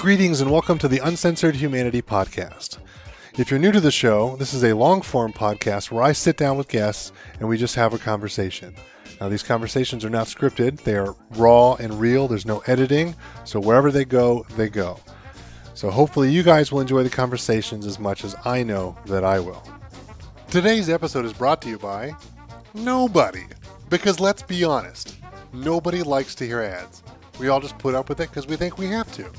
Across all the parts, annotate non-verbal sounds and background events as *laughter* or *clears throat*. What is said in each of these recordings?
Greetings and welcome to the Uncensored Humanity Podcast. If you're new to the show, this is a long form podcast where I sit down with guests and we just have a conversation. Now, these conversations are not scripted, they are raw and real. There's no editing, so wherever they go, they go. So, hopefully, you guys will enjoy the conversations as much as I know that I will. Today's episode is brought to you by nobody. Because let's be honest, nobody likes to hear ads. We all just put up with it because we think we have to.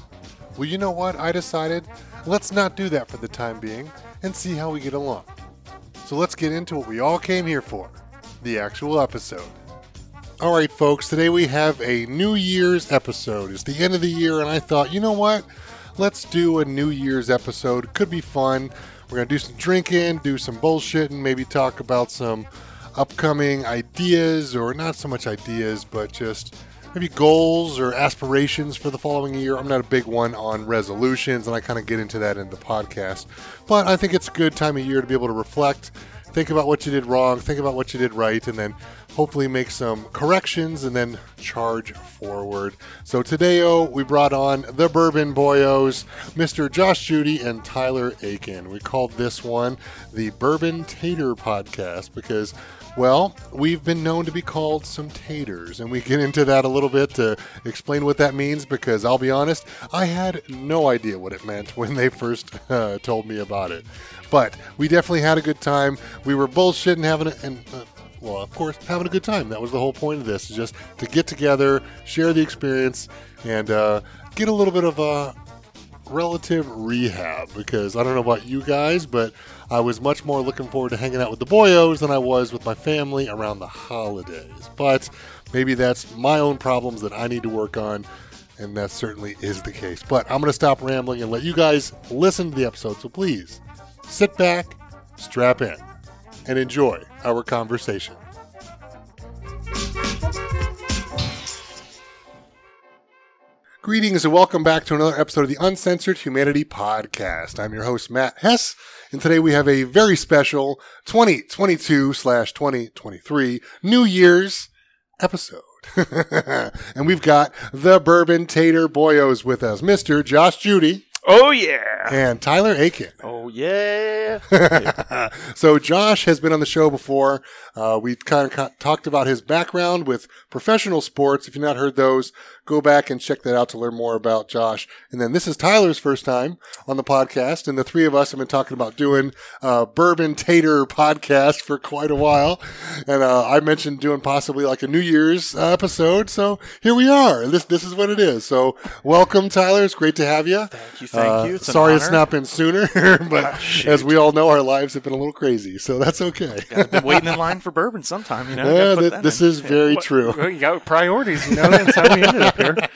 Well, you know what? I decided let's not do that for the time being and see how we get along. So let's get into what we all came here for the actual episode. All right, folks, today we have a New Year's episode. It's the end of the year, and I thought, you know what? Let's do a New Year's episode. Could be fun. We're going to do some drinking, do some bullshit, and maybe talk about some upcoming ideas, or not so much ideas, but just maybe goals or aspirations for the following year. I'm not a big one on resolutions, and I kind of get into that in the podcast. But I think it's a good time of year to be able to reflect, think about what you did wrong, think about what you did right, and then hopefully make some corrections and then charge forward. So today, oh, we brought on the Bourbon Boyos, Mr. Josh Judy and Tyler Aiken. We called this one the Bourbon Tater Podcast because well, we've been known to be called some taters, and we get into that a little bit to explain what that means because I'll be honest, I had no idea what it meant when they first *laughs* uh, told me about it. But we definitely had a good time. We were bullshitting, having a, and uh, well, of course, having a good time. That was the whole point of this, is just to get together, share the experience, and uh, get a little bit of a relative rehab because I don't know about you guys, but I was much more looking forward to hanging out with the boyos than I was with my family around the holidays. But maybe that's my own problems that I need to work on, and that certainly is the case. But I'm going to stop rambling and let you guys listen to the episode. So please sit back, strap in, and enjoy our conversation. Greetings and welcome back to another episode of the Uncensored Humanity Podcast. I'm your host, Matt Hess, and today we have a very special 2022 slash 2023 New Year's episode. *laughs* and we've got the Bourbon Tater Boyos with us, Mr. Josh Judy. Oh yeah. And Tyler Aiken. Oh yeah. *laughs* so Josh has been on the show before. Uh, we kind of talked about his background with professional sports. If you've not heard those, go back and check that out to learn more about Josh. And then this is Tyler's first time on the podcast, and the three of us have been talking about doing a bourbon tater podcast for quite a while. And uh, I mentioned doing possibly like a New Year's uh, episode. So here we are. This this is what it is. So welcome, Tyler. It's great to have you. Thank you. Thank you. It's sorry, it's honor. not been sooner, *laughs* but shoot. as we all know, our lives have been a little crazy. So that's okay. Been waiting in line for bourbon sometime. You know. Yeah, Gotta put thi- that this in. is very true. Well, you got priorities, you know. That's how we ended up here. *laughs*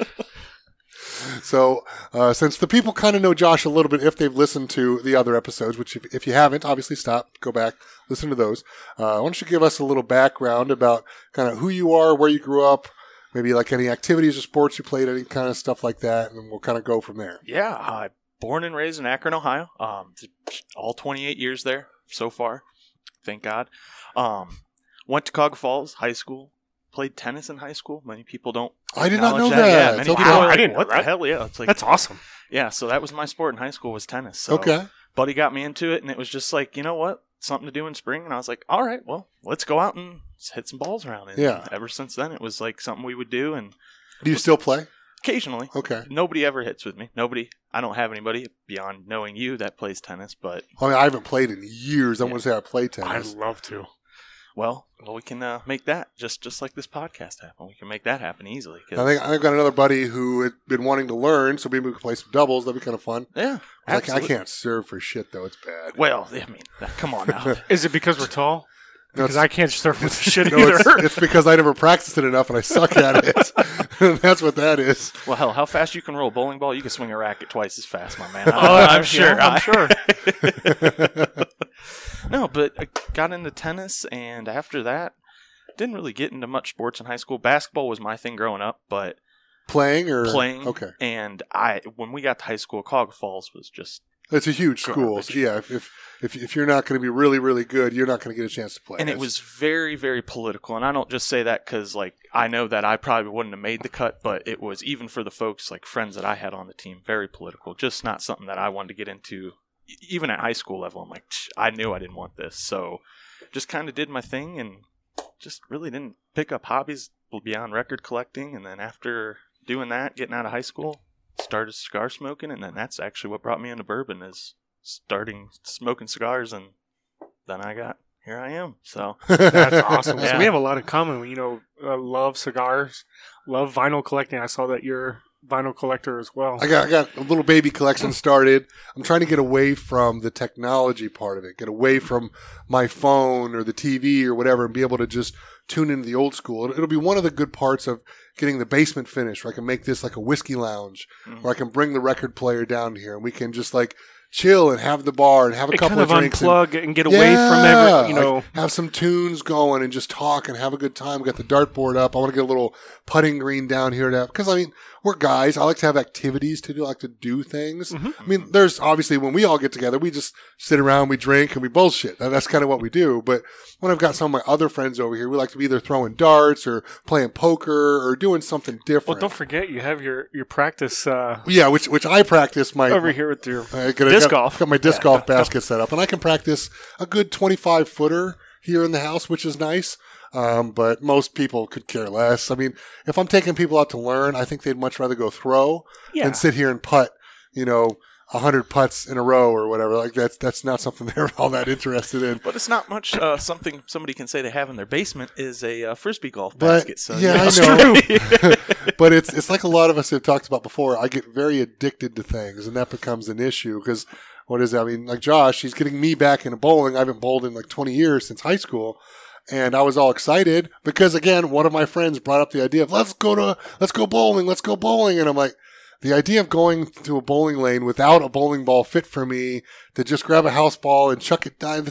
So, uh, since the people kind of know Josh a little bit if they've listened to the other episodes, which if, if you haven't, obviously stop, go back, listen to those. Uh, why don't you give us a little background about kind of who you are, where you grew up, maybe like any activities or sports you played, any kind of stuff like that, and we'll kind of go from there. Yeah, uh, born and raised in Akron, Ohio. Um, all 28 years there so far. Thank God. Um, went to Cog Falls High School. Played tennis in high school. Many people don't. I did not know acknowledge that. Yeah, many Okay. people are Wow, I like, didn't know what the that. hell? Yeah, it's like That's awesome. yeah. So that was my sport in high school was tennis. So Okay. buddy got me into it, and it was just like, you know what, something to do in spring. And I was like, all right, well, let's go out and hit some balls around. And Yeah. Ever since then, it was like something we would do, and Do you still play? Occasionally. Okay. Nobody ever hits with me. Nobody. I don't have anybody beyond knowing you that plays tennis. But I mean, I haven't played in years. I'm Yeah. going to say I play tennis. I'd love to. well, well, we can uh, make that just just like this podcast happen. We can make that happen easily. 'cause- I think I've got another buddy who had been wanting to learn, so maybe we could play some doubles. That'd be kind of fun. yeah, I, I can't serve for shit though. It's bad. Well, I mean, come on now. *laughs* Is it because we're tall? No, Because it's- I can't serve with *laughs* shit No, either. it's, it's because I never practiced it enough and I suck at it. *laughs* *laughs* That's what that is. well, hell, how fast you can roll a bowling ball? You can swing a racket twice as fast, my man. *laughs* Oh, I'm sure. I'm sure. *laughs* No, but I got into tennis, and after that, didn't really get into much sports in high school. Basketball was my thing growing up, but Playing or playing. Okay. And I, when we got to high school, Cog Falls was just It's a huge school. So yeah, if, if if if you're not going to be really really good, you're not going to get a chance to play. and it was very very political. And i don't just say that because like i know that i probably wouldn't have made the cut but it was even for the folks like friends that i had on the team very political. Just not something that i wanted to get into. Even at high school level i'm like i knew i didn't want this. So just kind of did my thing and just really didn't pick up hobbies beyond record collecting. And then after doing that getting out of high school started cigar smoking and then that's actually what brought me into bourbon is starting smoking cigars and then i got here i am so That's *laughs* awesome. So we have a lot in common. You know, uh, love cigars, love vinyl collecting. I saw that you're a vinyl collector as well. I got I got a little baby collection started. I'm trying to get away from the technology part of it, get away from my phone or the TV or whatever, and be able to just tune into the old school. It'll, it'll be one of the good parts of getting the basement finished, where I can make this like a whiskey lounge, Mhm. where I can bring the record player down here, and we can just like chill and have the bar and have a It couple kind of of drinks. and- unplug and get away from every, you like, know. have some tunes going and just talk and have a good time. Got the dartboard up. I want to get a little putting green down here to because I mean we're guys. I like to have activities to do. I like to do things. Mhm. I mean, there's obviously when we all get together, we just sit around, we drink, and we bullshit. And that's kind of what we do. But when I've got some of my other friends over here, we like to be either throwing darts or playing poker or doing something different. Well, don't forget you have your your practice uh, yeah, which which I practice my over here with your. I got, Disc got, golf. Got my disc golf basket set up, and I can practice a good 25 footer here in the house, which is nice. Um, but most people could care less. I mean, if I'm taking people out to learn, I think they'd much rather go throw Yeah, than sit here and putt, you know, a hundred putts in a row or whatever. Like that's that's not something *laughs* they're all that interested in. But it's not much uh, something somebody can say they have in their basement is a uh, frisbee golf But basket. So yeah, you I know. know. *laughs* *laughs* but it's it's like a lot of us have talked about before. I get very addicted to things, and that becomes an issue because what is that? I mean, like Josh, he's getting me back into bowling. I haven't bowled in like twenty years since high school, and I was all excited because again, one of my friends brought up the idea of let's go to let's go bowling, let's go bowling, and I'm like. The idea of going to a bowling lane without a bowling ball fit for me to just grab a house ball and chuck it down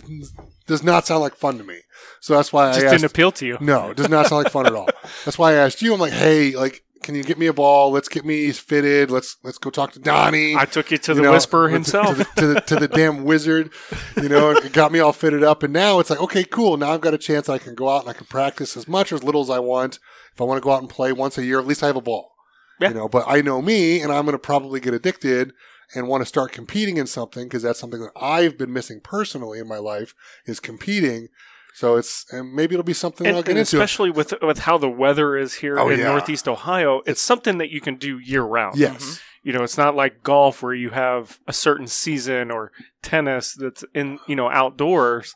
does not sound like fun to me. So that's why just I just didn't appeal to you. no, it does not sound like fun at all. *laughs* That's why I asked you. I'm like, hey, like, can you get me a ball? Let's get me fitted. Let's let's go talk to Donnie. I took you to you the know, whisperer himself. to the, to the to the damn wizard. You know, got me all fitted up, and now it's like, okay, cool. Now I've got a chance. I can go out and I can practice as much or as little as I want. If I want to go out and play once a year, at least I have a ball. Yeah. You know, but I know me, and I'm going to probably get addicted and want to start competing in something because that's something that I've been missing personally in my life is competing. So it's and maybe it'll be something and, I'll get and into. especially with with how the weather is here Oh, in yeah. Northeast Ohio, it's something that you can do year round. Yes. Mm-hmm. You know, it's not like golf where you have a certain season or tennis that's in you know outdoors.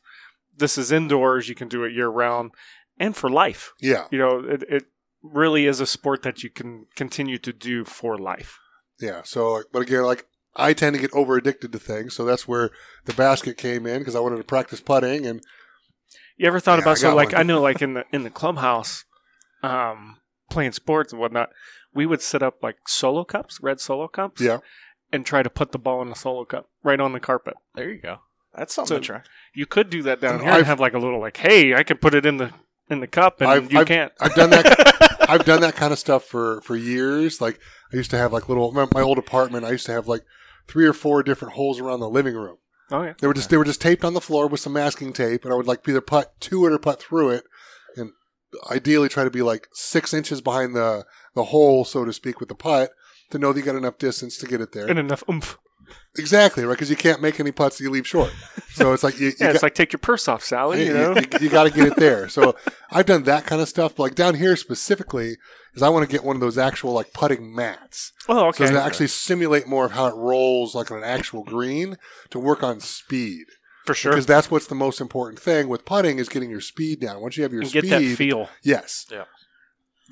This is indoors. You can do it year round and for life. Yeah. You know, it, it really is a sport that you can continue to do for life. Yeah. So, but again, like I tend to get over addicted to things, so that's where the basket came in because I wanted to practice putting, and You ever thought Yeah, about I so like one. I know like *laughs* in the in the clubhouse, um, playing sports and whatnot, we would set up like solo cups, red solo cups, yeah, and try to put the ball in the solo cup right on the carpet. There you go. That's something So- to try. You could do that down And here I've- have like a little like, hey, I can put it in the in the cup, and I've- you I've- can't. I've done that. *laughs* I've done that kind of stuff for for years. Like I used to have like little my, my old apartment. I used to have like three or four different holes around the living room. Oh yeah, They were just they were just taped on the floor with some masking tape, and I would like either putt to it or putt through it, and ideally try to be like six inches behind the the hole, so to speak, with the putt to know that you got enough distance to get it there. and enough oomph. Exactly right, because you can't make any putts that you leave short. So it's like you, you *laughs* Yeah, got, like take your purse off, Sally. You know, you got to get it there. So I've done that kind of stuff. But like down here specifically, is I want to get one of those actual like putting mats, oh so okay, to actually simulate more of how it rolls like on an actual green to work on speed. for sure. Because that's what's the most important thing with putting is getting your speed down. Once you have your And speed, get that feel, yes, Yeah.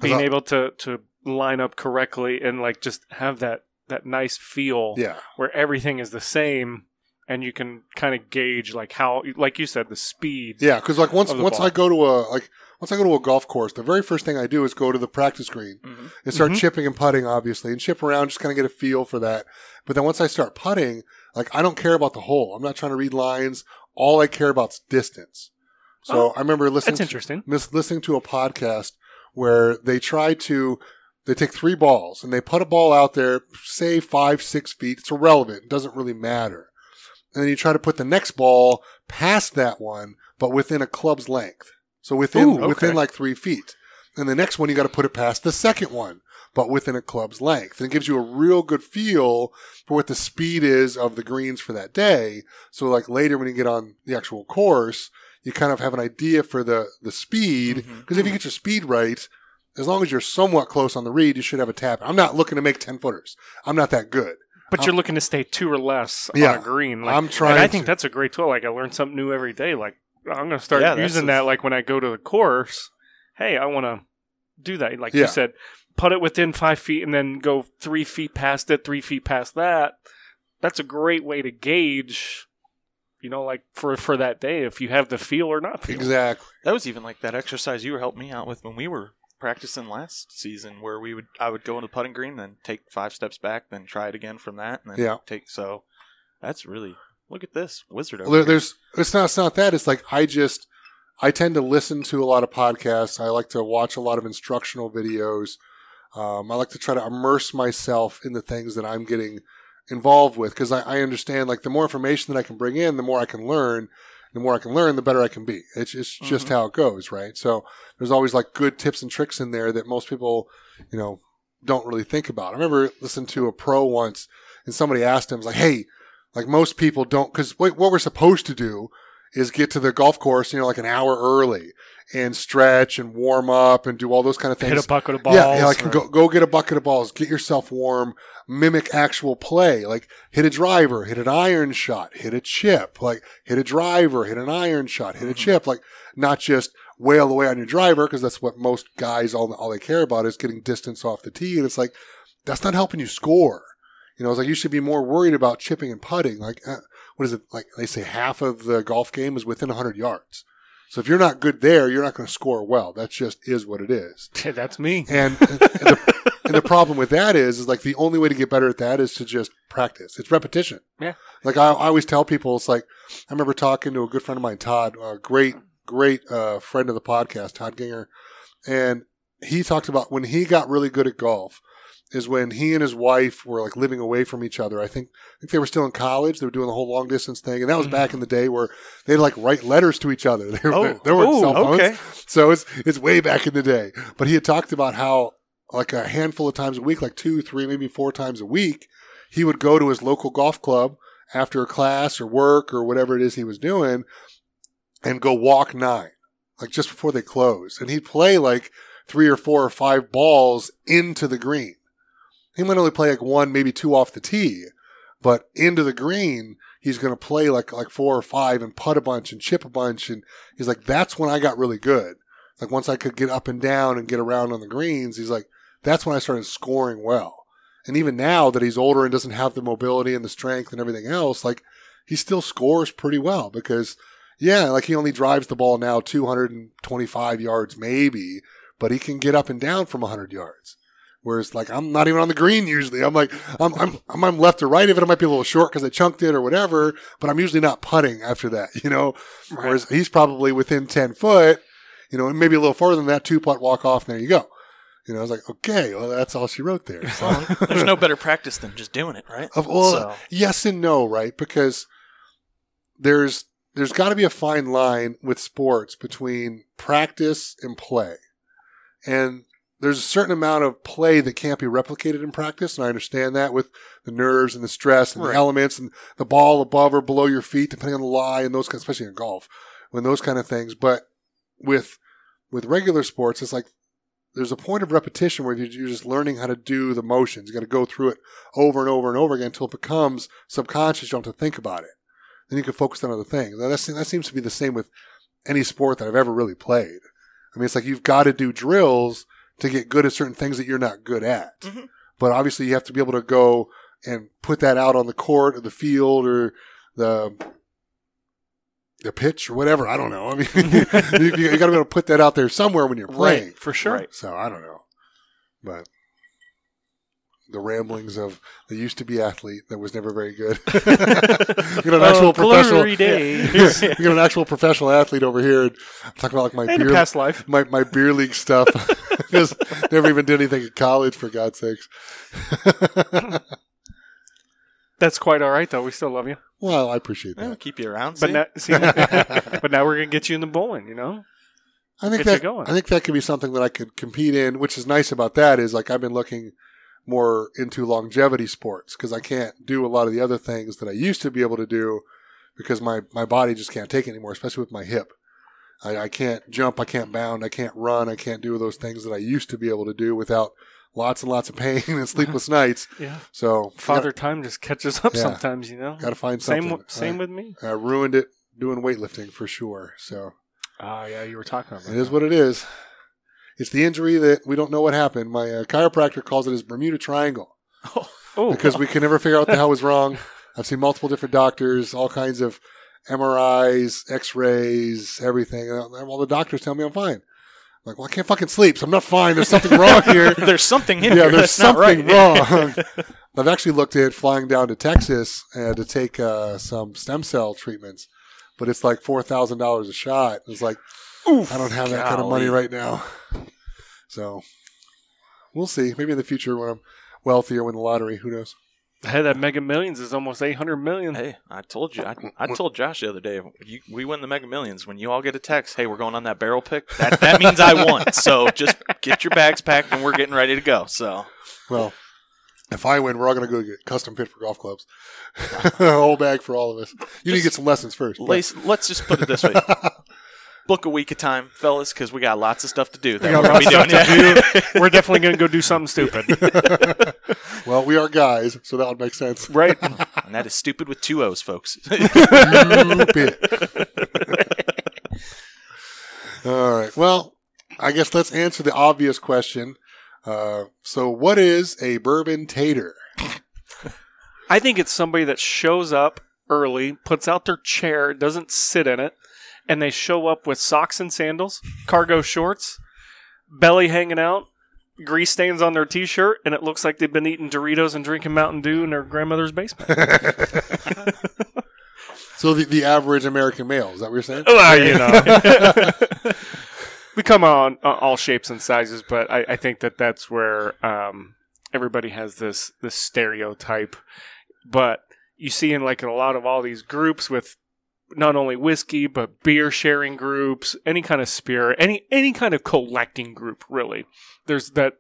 being able to to line up correctly, and like just have that that nice feel. yeah, where everything is the same and you can kind of gauge like how like you said the speed yeah. Because like once once ball. I go to a like once I go to a golf course, the very first thing I do is go to the practice green. Mhm. and start Mhm. chipping and putting, obviously, and chip around, just kind of get a feel for that. But then once I start putting, like I don't care about the hole. I'm not trying to read lines. All I care about is distance. So Oh, I remember listening that's to, interesting mis- listening to a podcast where they try to they take three balls and they put a ball out there, say five, six feet. It's irrelevant. It doesn't really matter. and then you try to put the next ball past that one, but within a club's length. So within Ooh, okay. within like three feet. And the next one you got to put it past the second one, but within a club's length. And it gives you a real good feel for what the speed is of the greens for that day. So like later when you get on the actual course, you kind of have an idea for the the speed. Mm-hmm. Because if you get your speed right, as long as you're somewhat close on the read, you should have a tap. I'm not looking to make ten footers. I'm not that good. But you're looking to stay two or less Yeah. on a green. Like, I'm trying And I think to- that's a great tool. Like I learn something new every day. Like I'm going to start Yeah, using that. Like when I go to the course, hey, I want to do that. Like Yeah. you said, put it within five feet and then go three feet past it, three feet past that. That's a great way to gauge. You know, like for for that day, if you have the feel or not feel. Exactly. That was even like that exercise you were helping me out with when we were practicing last season, where we would I would go into putting green, then take five steps back, then try it again from that, and then Yeah. take. So that's really look at this wizard. Over there, here. there's it's not it's not that. It's like I just I tend to listen to a lot of podcasts. I like to watch a lot of instructional videos. Um, I like to try to immerse myself in the things that I'm getting involved with because I, I understand like the more information that I can bring in, the more I can learn. The more I can learn, the better I can be. It's, it's just Mhm. how it goes, right? So there's always like good tips and tricks in there that most people, you know, don't really think about. I remember listening to a pro once, and somebody asked him, like, hey, like most people don't, because what, what we're supposed to do is get to the golf course, you know, like an hour early and stretch and warm up and do all those kind of things. Hit a bucket of balls. Yeah, yeah, like or- go go get a bucket of balls, get yourself warm, mimic actual play, like hit a driver, hit an iron shot, hit a chip, like hit a driver, hit an iron shot, hit a Mhm. chip, like not just wail away on your driver because that's what most guys all all they care about is getting distance off the tee, and it's like that's not helping you score. You know, it's like you should be more worried about chipping and putting. Like, uh, what is it? Like they say, half of the golf game is within 100 yards. So if you're not good there, you're not going to score well. That just is what it is. *laughs* That's me. And, and, the, and the problem with that is, is like the only way to get better at that is to just practice. It's repetition. Yeah. Like I, I always tell people, it's like I remember talking to a good friend of mine, Todd, a great, great uh, friend of the podcast, Todd Ginger, and he talked about when he got really good at golf is when he and his wife were like living away from each other. I think I think they were still in college. They were doing the whole long distance thing, and that was Mhm. back in the day where they'd like write letters to each other. *laughs* They were, Oh, there weren't oh, cell phones, okay. so it's it's way back in the day. But he had talked about how like a handful of times a week, like two, three, maybe four times a week, he would go to his local golf club after a class or work or whatever it is he was doing, and go walk nine, like just before they closed, and he'd play like three or four or five balls into the green. He might only play like one, maybe two off the tee, but into the green, he's going to play like like four or five and putt a bunch and chip a bunch, and he's like, that's when I got really good. Like once I could get up and down and get around on the greens, he's like, that's when I started scoring well. And even now that he's older and doesn't have the mobility and the strength and everything else, like he still scores pretty well because, yeah, like he only drives the ball now 225 yards maybe, but he can get up and down from 100 yards. Whereas, like, I'm not even on the green usually. I'm like, I'm, I'm, I'm, left or right of it. I might be a little short because I chunked it or whatever, but I'm usually not putting after that, you know? Whereas he's probably within 10 foot, you know, and maybe a little farther than that, two putt walk off, and there you go. You know, I was like, okay, well, that's all she wrote there. So. Well, *laughs* there's no better practice than just doing it, right? Of well, So- yes and no, right? Because there's there's got to be a fine line with sports between practice and play, and there's a certain amount of play that can't be replicated in practice, and I understand that with the nerves and the stress and Right. the elements and the ball above or below your feet, depending on the lie and those, especially in golf, when those kind of things. But with with regular sports, it's like there's a point of repetition where you're you're just learning how to do the motions. You got to go through it over and over and over again until it becomes subconscious. You don't have to think about it. Then you can focus on other things. Now, that seems to be the same with any sport that I've ever really played. I mean, it's like you've got to do drills to get good at certain things that you're not good at. Mhm. But obviously, you have to be able to go and put that out on the court or the field or the the pitch or whatever. I don't know. I mean, *laughs* you, you got to be able to put that out there somewhere when you're playing. Right, for sure. Right. So I don't know, but the ramblings of the used to be athlete that was never very good. *laughs* you got an *laughs* actual Oh, professional. glory days. you got an actual professional athlete over here. and Talking about like my In beer, past life. my my beer league stuff. *laughs* Just never even did anything in college for God's sakes. *laughs* That's quite all right, though. We still love you. Well, I appreciate Yeah, that. keep you around. But see? now, see, *laughs* but now we're gonna get you in the bowling. You know. I think Get you that going. I think that could be something that I could compete in. Which is nice about that is like I've been looking more into longevity sports because I can't do a lot of the other things that I used to be able to do because my my body just can't take it anymore, especially with my hip. I, I can't jump, I can't bound, I can't run, I can't do those things that I used to be able to do without lots and lots of pain and *laughs* sleepless nights. Yeah. So Father Time just catches up Yeah. sometimes. You know. got to find Same. something. w- Same I, with me. I ruined it doing weightlifting for sure. So Oh yeah, you were talking about. It is what it is. It's the injury that we don't know what happened. My uh, chiropractor calls it his Bermuda Triangle *laughs* Oh, because we can never figure out what the hell was wrong. *laughs* I've seen multiple different doctors, all kinds of MRIs, X-rays, everything. And all the doctors tell me I'm fine. I'm like, well, I can't fucking sleep, so I'm not fine. There's something wrong *laughs* here. there's something in yeah, here there's that's not right. something wrong. *laughs* I've actually looked at flying down to Texas uh, to take uh, some stem cell treatments, but it's like four thousand dollars a shot. It's like Oof, I don't have that kind of money right now. So we'll see. Maybe in the future when I'm wealthy or win the lottery, who knows? Hey, that Mega Millions is almost eight hundred million. Hey, I told you. I, I told Josh the other day. You, we win the Mega Millions. When you all get a text, hey, we're going on that barrel pick. That that means I won. *laughs* So just get your bags packed and we're getting ready to go. So Well, if I win, we're all going to go get custom fit for golf clubs. *laughs* A whole bag for all of us. You need to get some lessons first. Lace, let's just put it this way: *laughs* book a week of time, fellas, because we got lots of stuff to do. That got we're gonna be lots of doing. stuff *laughs* We're definitely gonna go do something stupid, *laughs* well, we are guys, so that would make sense. right? *laughs* and that is stupid with two O's, folks. Stupid. all right. Well, I guess let's answer the obvious question. Uh, so, what is a bourbon tater? I think it's somebody that shows up early, puts out their chair, doesn't sit in it, and they show up with socks and sandals, cargo shorts, belly hanging out, grease stains on their t-shirt, and it looks like they've been eating Doritos and drinking Mountain Dew in their grandmother's basement. *laughs* *laughs* So, the, the average American male, is that what you're saying? well, you know. *laughs* we come on uh, all shapes and sizes, but I, I think that that's where um, everybody has this this stereotype. But you see in like in a lot of all these groups with not only whiskey but beer sharing groups, any kind of spirit, any any kind of collecting group. Really, there's that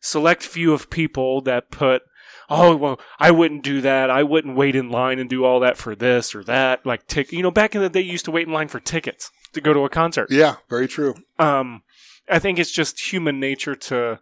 select few of people that put. Oh well, I wouldn't do that. I wouldn't wait in line and do all that for this or that. Like, tick. You know, back in the day, you used to wait in line for tickets to go to a concert Yeah, very true. um, I think it's just human nature to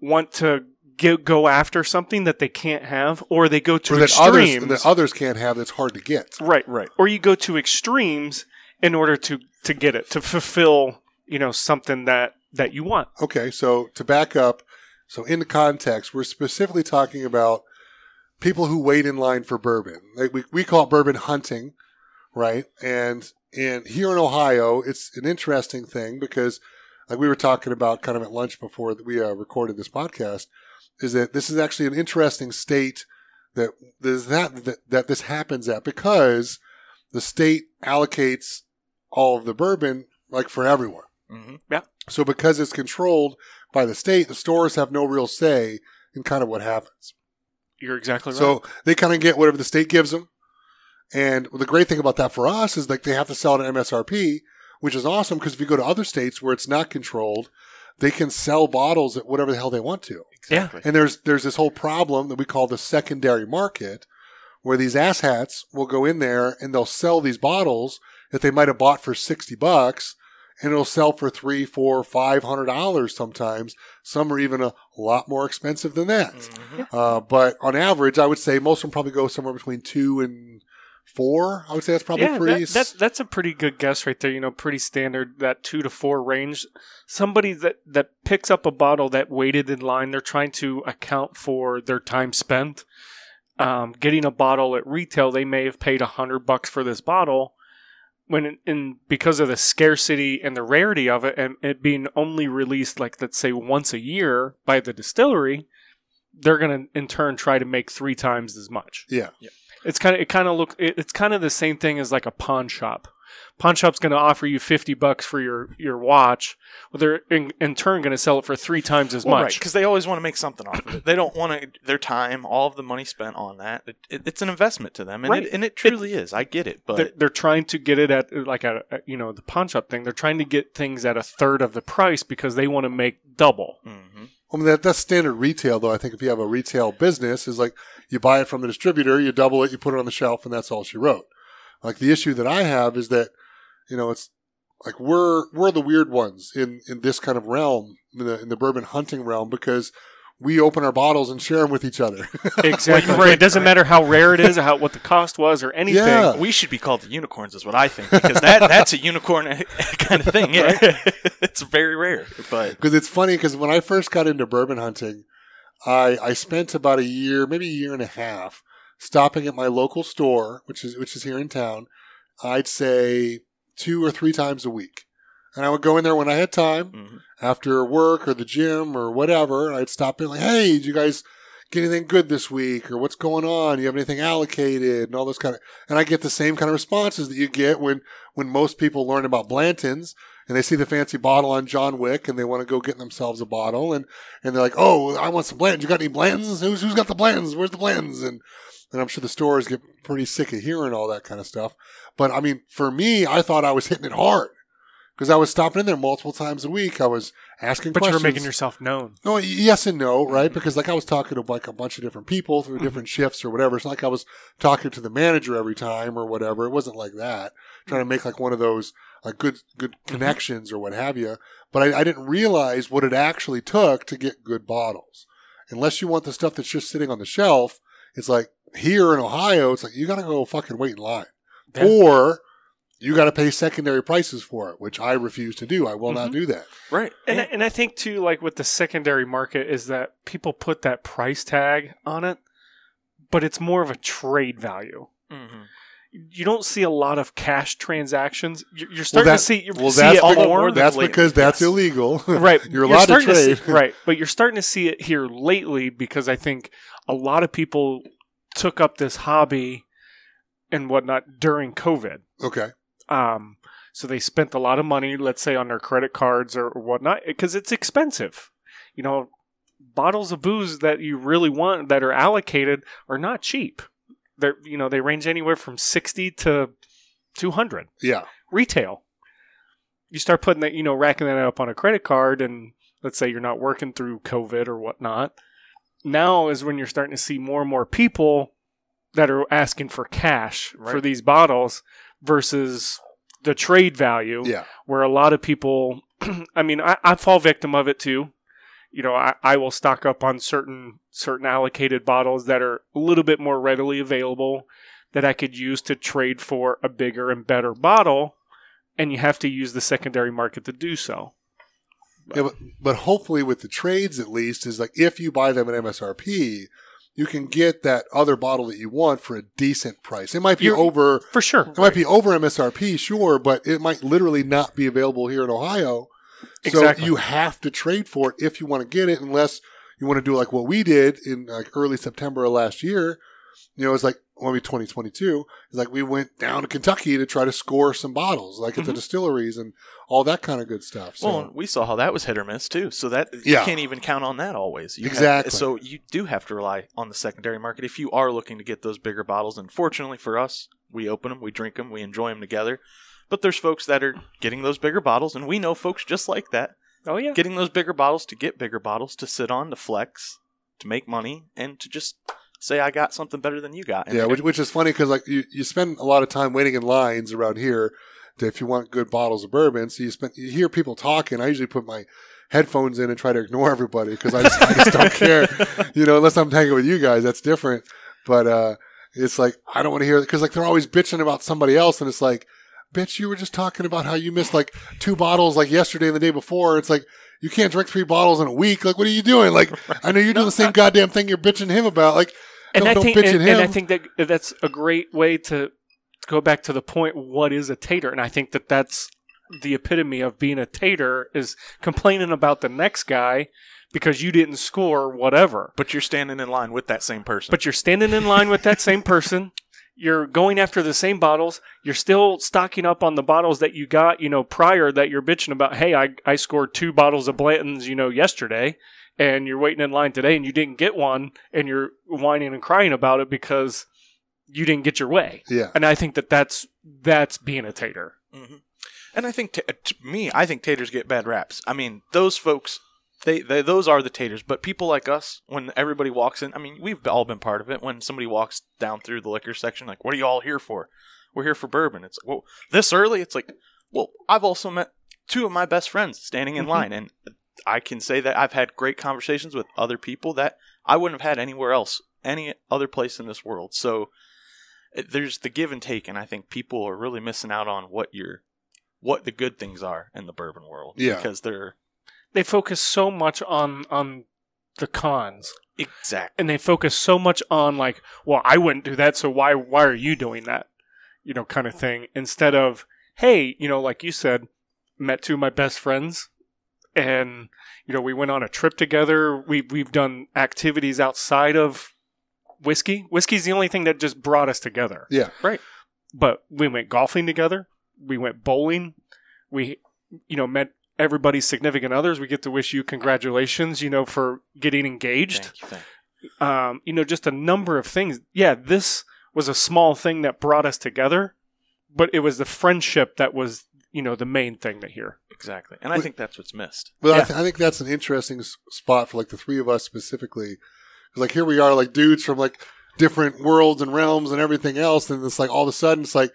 want to get, go after something that they can't have, or they go to Or that others, extremes. that others can't have that's hard to get. right, Right. Or you go to extremes in order to to get it to fulfill, you know, something that that you want. Okay, so to back up, so in the context, we're specifically talking about people who wait in line for bourbon. Like we, we call it bourbon hunting, right? And and here in Ohio, it's an interesting thing because, like we were talking about kind of at lunch before that we uh, recorded this podcast, is that this is actually an interesting state that that, that that this happens at because the state allocates all of the bourbon like for everyone. hmm So because it's controlled by the state, the stores have no real say in kind of what happens. You're exactly right. So they kind of get whatever the state gives them. And the great thing about that for us is like they have to sell it at MSRP, which is awesome because if you go to other states where it's not controlled, they can sell bottles at whatever the hell they want to. Exactly. And there's there's this whole problem that we call the secondary market, where these asshats will go in there and they'll sell these bottles that they might have bought for sixty bucks, and it'll sell for three, four, five hundred dollars sometimes. Some are even a lot more expensive than that. Mhm. Uh, but on average, I would say most of them probably go somewhere between two and four. I would say that's probably yeah, pretty. that, that's that's a pretty good guess right there. You know, pretty standard that two to four range. Somebody that that picks up a bottle that waited in line, they're trying to account for their time spent. Um, getting a bottle at retail, they may have paid a hundred bucks for this bottle. When in, in because of the scarcity and the rarity of it, and it being only released like let's say once a year by the distillery, they're gonna in turn try to make three times as much. yeah. It's kind of it kind of look it, it's kind of the same thing as like a pawn shop. pawn shop's going to offer you 50 bucks for your, your watch. Well, they're in, in turn going to sell it for three times as Well, much. because they always want to make something off of it. They don't want to their time, all of the money spent on that. It, it, it's an investment to them, and Right. it, and it truly is. I get it, but they're, they're trying to get it at like a, a- you know the pawn shop thing. They're trying to get things at a third of the price because they want to make double. Mhm. I mean, that, that's standard retail, though. I think if you have a retail business, is like you buy it from the distributor, you double it, you put it on the shelf, and that's all she wrote. Like the issue that I have is that, you know, it's like we're we're the weird ones in in this kind of realm, in the in the bourbon hunting realm, because we open our bottles and share them with each other. *laughs* Exactly. right. It doesn't matter how rare it is or how what the cost was or anything. Yeah. we should be called the unicorns, is what I think, because that that's a unicorn *laughs* kind of thing. Yeah, *laughs* it's very rare, but Because it's funny because when I first got into bourbon hunting, I I spent about a year, maybe a year and a half, stopping at my local store, which is which is here in town. I'd say two or three times a week, and I would go in there when I had time mhm. after work or the gym or whatever. I'd stop in like, hey, did you guys get anything good this week or what's going on? You have anything allocated and all this kind of. And I get the same kind of responses that you get when when most people learn about Blanton's and they see the fancy bottle on John Wick and they want to go get themselves a bottle and and they're like, oh, I want some Blantons. You got any Blantons? Who's who's got the Blantons? Where's the Blantons? And and I'm sure the stores get pretty sick of hearing all that kind of stuff. But I mean, for me, I thought I was hitting it hard because I was stopping in there multiple times a week. I was asking But you questions. were making yourself known. No, yes and no, right? Because like I was talking to like a bunch of different people through mm-hmm. different shifts or whatever. It's not like I was talking to the manager every time or whatever. It wasn't like that. Trying to mm-hmm. make like one of those like good good mm-hmm. connections or what have you. But I, I didn't realize what it actually took to get good bottles. Unless you want the stuff that's just sitting on the shelf, it's like here in Ohio, it's like you got to go fucking wait in line, Yeah. or you got to pay secondary prices for it, which I refuse to do. I will not do that. right, And, I- and, and I think too, like with the secondary market, is that people put that price tag on it, but it's more of a trade value. mhm. You don't see a lot of cash transactions. You're, you're starting that- to see. You well, see that's it because- more. That's lately, because that's yes. illegal. *laughs* right. You're allowed to starting trade. see- right, but you're starting to see it here lately because I think a lot of people took up this hobby and whatnot during COVID. okay. Um, so they spent a lot of money, let's say, on their credit cards or, or whatnot, because it's expensive. You know, bottles of booze that you really want that are allocated are not cheap. They're you know they range anywhere from sixty to two hundred Yeah. retail. You start putting that, you know, racking that up on a credit card, and let's say you're not working through COVID or whatnot. Now is when you're starting to see more and more people that are asking for cash for these bottles versus the trade value, Yeah. where a lot of people, *clears throat* I mean, I, I fall victim of it too. You know, I, I will stock up on certain certain allocated bottles that are a little bit more readily available that I could use to trade for a bigger and better bottle, and you have to use the secondary market to do so. Yeah, but, but hopefully with the trades at least is like if you buy them at MSRP, you can get that other bottle that you want for a decent price. It might be You're- over For sure. it might be over MSRP, sure, but it might literally not be available here in Ohio. So you have to trade for it if you want to get it, unless you want to do like what we did in like early September of last year. You know, it's like well, maybe 2022. It's like we went down to Kentucky to try to score some bottles, like at the Mhm. distilleries and all that kind of good stuff. So Well, we saw how that was hit or miss too. So that Yeah. you can't even count on that always. You have- Exactly. so you do have to rely on the secondary market if you are looking to get those bigger bottles. And fortunately for us, we open them, we drink them, we enjoy them together. But there's folks that are getting those bigger bottles, and we know folks just like that, Oh yeah. getting those bigger bottles to get bigger bottles to sit on, to flex, to make money, and to just say I got something better than you got. And Yeah, which, which is funny because like you, you spend a lot of time waiting in lines around here to, if you want good bottles of bourbon. So you spend you hear people talking. I usually put my headphones in and try to ignore everybody because I just, I just don't care. *laughs* You know, unless I'm hanging with you guys, that's different. But uh, it's like I don't want to hear because like they're always bitching about somebody else, and it's like, bitch, you were just talking about how you missed like two bottles like yesterday and the day before. It's like. You can't drink three bottles in a week. Like, what are you doing? Like, *laughs* I know you're doing the same goddamn thing you're bitching him about. Like, and I think and, and I think that that's a great way to, to go back to the point. What is a tater? And I think that that's the epitome of being a tater is complaining about the next guy because you didn't score whatever. but you're standing in line with that same person. But you're standing in line with that same person. *laughs* you're going after the same bottles. You're still stocking up on the bottles that you got, you know, prior that you're bitching about. Hey, I, I scored two bottles of Blanton's, you know, yesterday, and you're waiting in line today, and you didn't get one, and you're whining and crying about it because you didn't get your way. Yeah. And I think that that's that's being a tater. hmm And I think, t- to me, I think taters get bad raps. I mean, those folks, they, they those are the taters. But people like us, when everybody walks in, I mean, we've all been part of it. When somebody walks down through the liquor section, like, what are you all here for? We're here for bourbon. It's like, well, this early. It's like, well, I've also met two of my best friends standing in Mhm. line, and I can say that I've had great conversations with other people that I wouldn't have had anywhere else, any other place in this world. So it- there's the give and take, and I think people are really missing out on what you're what the good things are in the bourbon world. Yeah. Because they're They focus so much on on the cons. Exactly. and they focus so much on like, well, I wouldn't do that, so why why are you doing that? You know, kind of thing. Instead of, hey, you know, like you said, met two of my best friends, and you know, we went on a trip together. We we've done activities outside of whiskey. Whiskey's the only thing that just brought us together. Yeah. Right. But we went golfing together. We went bowling. We, you know, met everybody's significant others. We get to wish you congratulations, you know, for getting engaged Thank you, thank you. um, you know, just a number of things. Yeah, this was a small thing that brought us together, but it was the friendship that was, you know, the main thing to hear. Exactly. And I Wait. think that's what's missed. But I, th- I think that's an interesting s- spot for like the three of us specifically. 'Cause, like here we are, like dudes from like different worlds and realms and everything else, and it's like all of a sudden it's like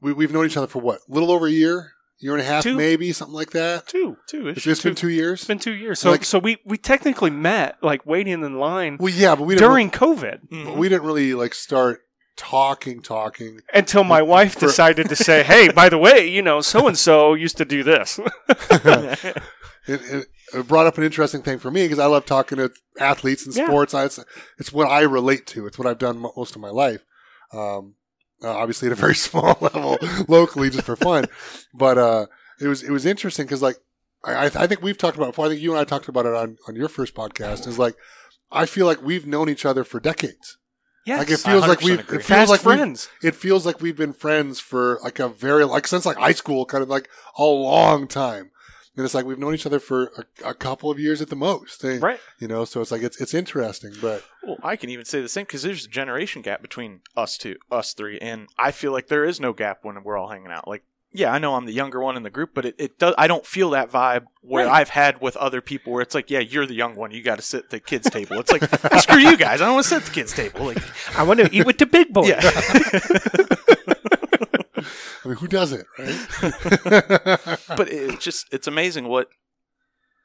we we've known each other for what, a little over a year, year and a half, Two. maybe something like that. Two. Two It's issues. just been two years. It's been two years. So, Like- so we we technically met like waiting in line well, yeah, but we didn't. during COVID Mhm. but we didn't really like start talking, talking. until my wife For- decided to say, "Hey, by the way, you know, so and so used to do this." *laughs* it, it, it brought up an interesting thing for me because I love talking to athletes and Yeah. sports. I, it's, it's what I relate to. It's what I've done most of my life. Um, uh, obviously, at a very *laughs* small level, locally, just for fun. But uh, it was it was interesting because like I, I think we've talked about it before. I think you and I talked about it on on your first podcast. Is like I feel like we've known each other for decades. Yes, Like it feels like we've agree. it feels like we've, friends. it feels like we've been friends for like a very like since like high school, kind of like a long time. And it's like we've known each other for a, a couple of years at the most, eh, Right. You know, so it's like it's it's interesting, but Well, I can even say the same because there's a generation gap between us two, us three, and I feel like there is no gap when we're all hanging out. Like, yeah, I know I'm the younger one in the group, but it, it does. I don't feel that vibe where Right. I've had with other people where it's like, yeah, you're the young one, you got to sit at the kids' *laughs* table. It's like, screw you guys, I don't want to sit at the kids' table. Like, I want to eat with the big boys. yeah, *laughs* I mean, who does it, right? *laughs* but it's just it's amazing what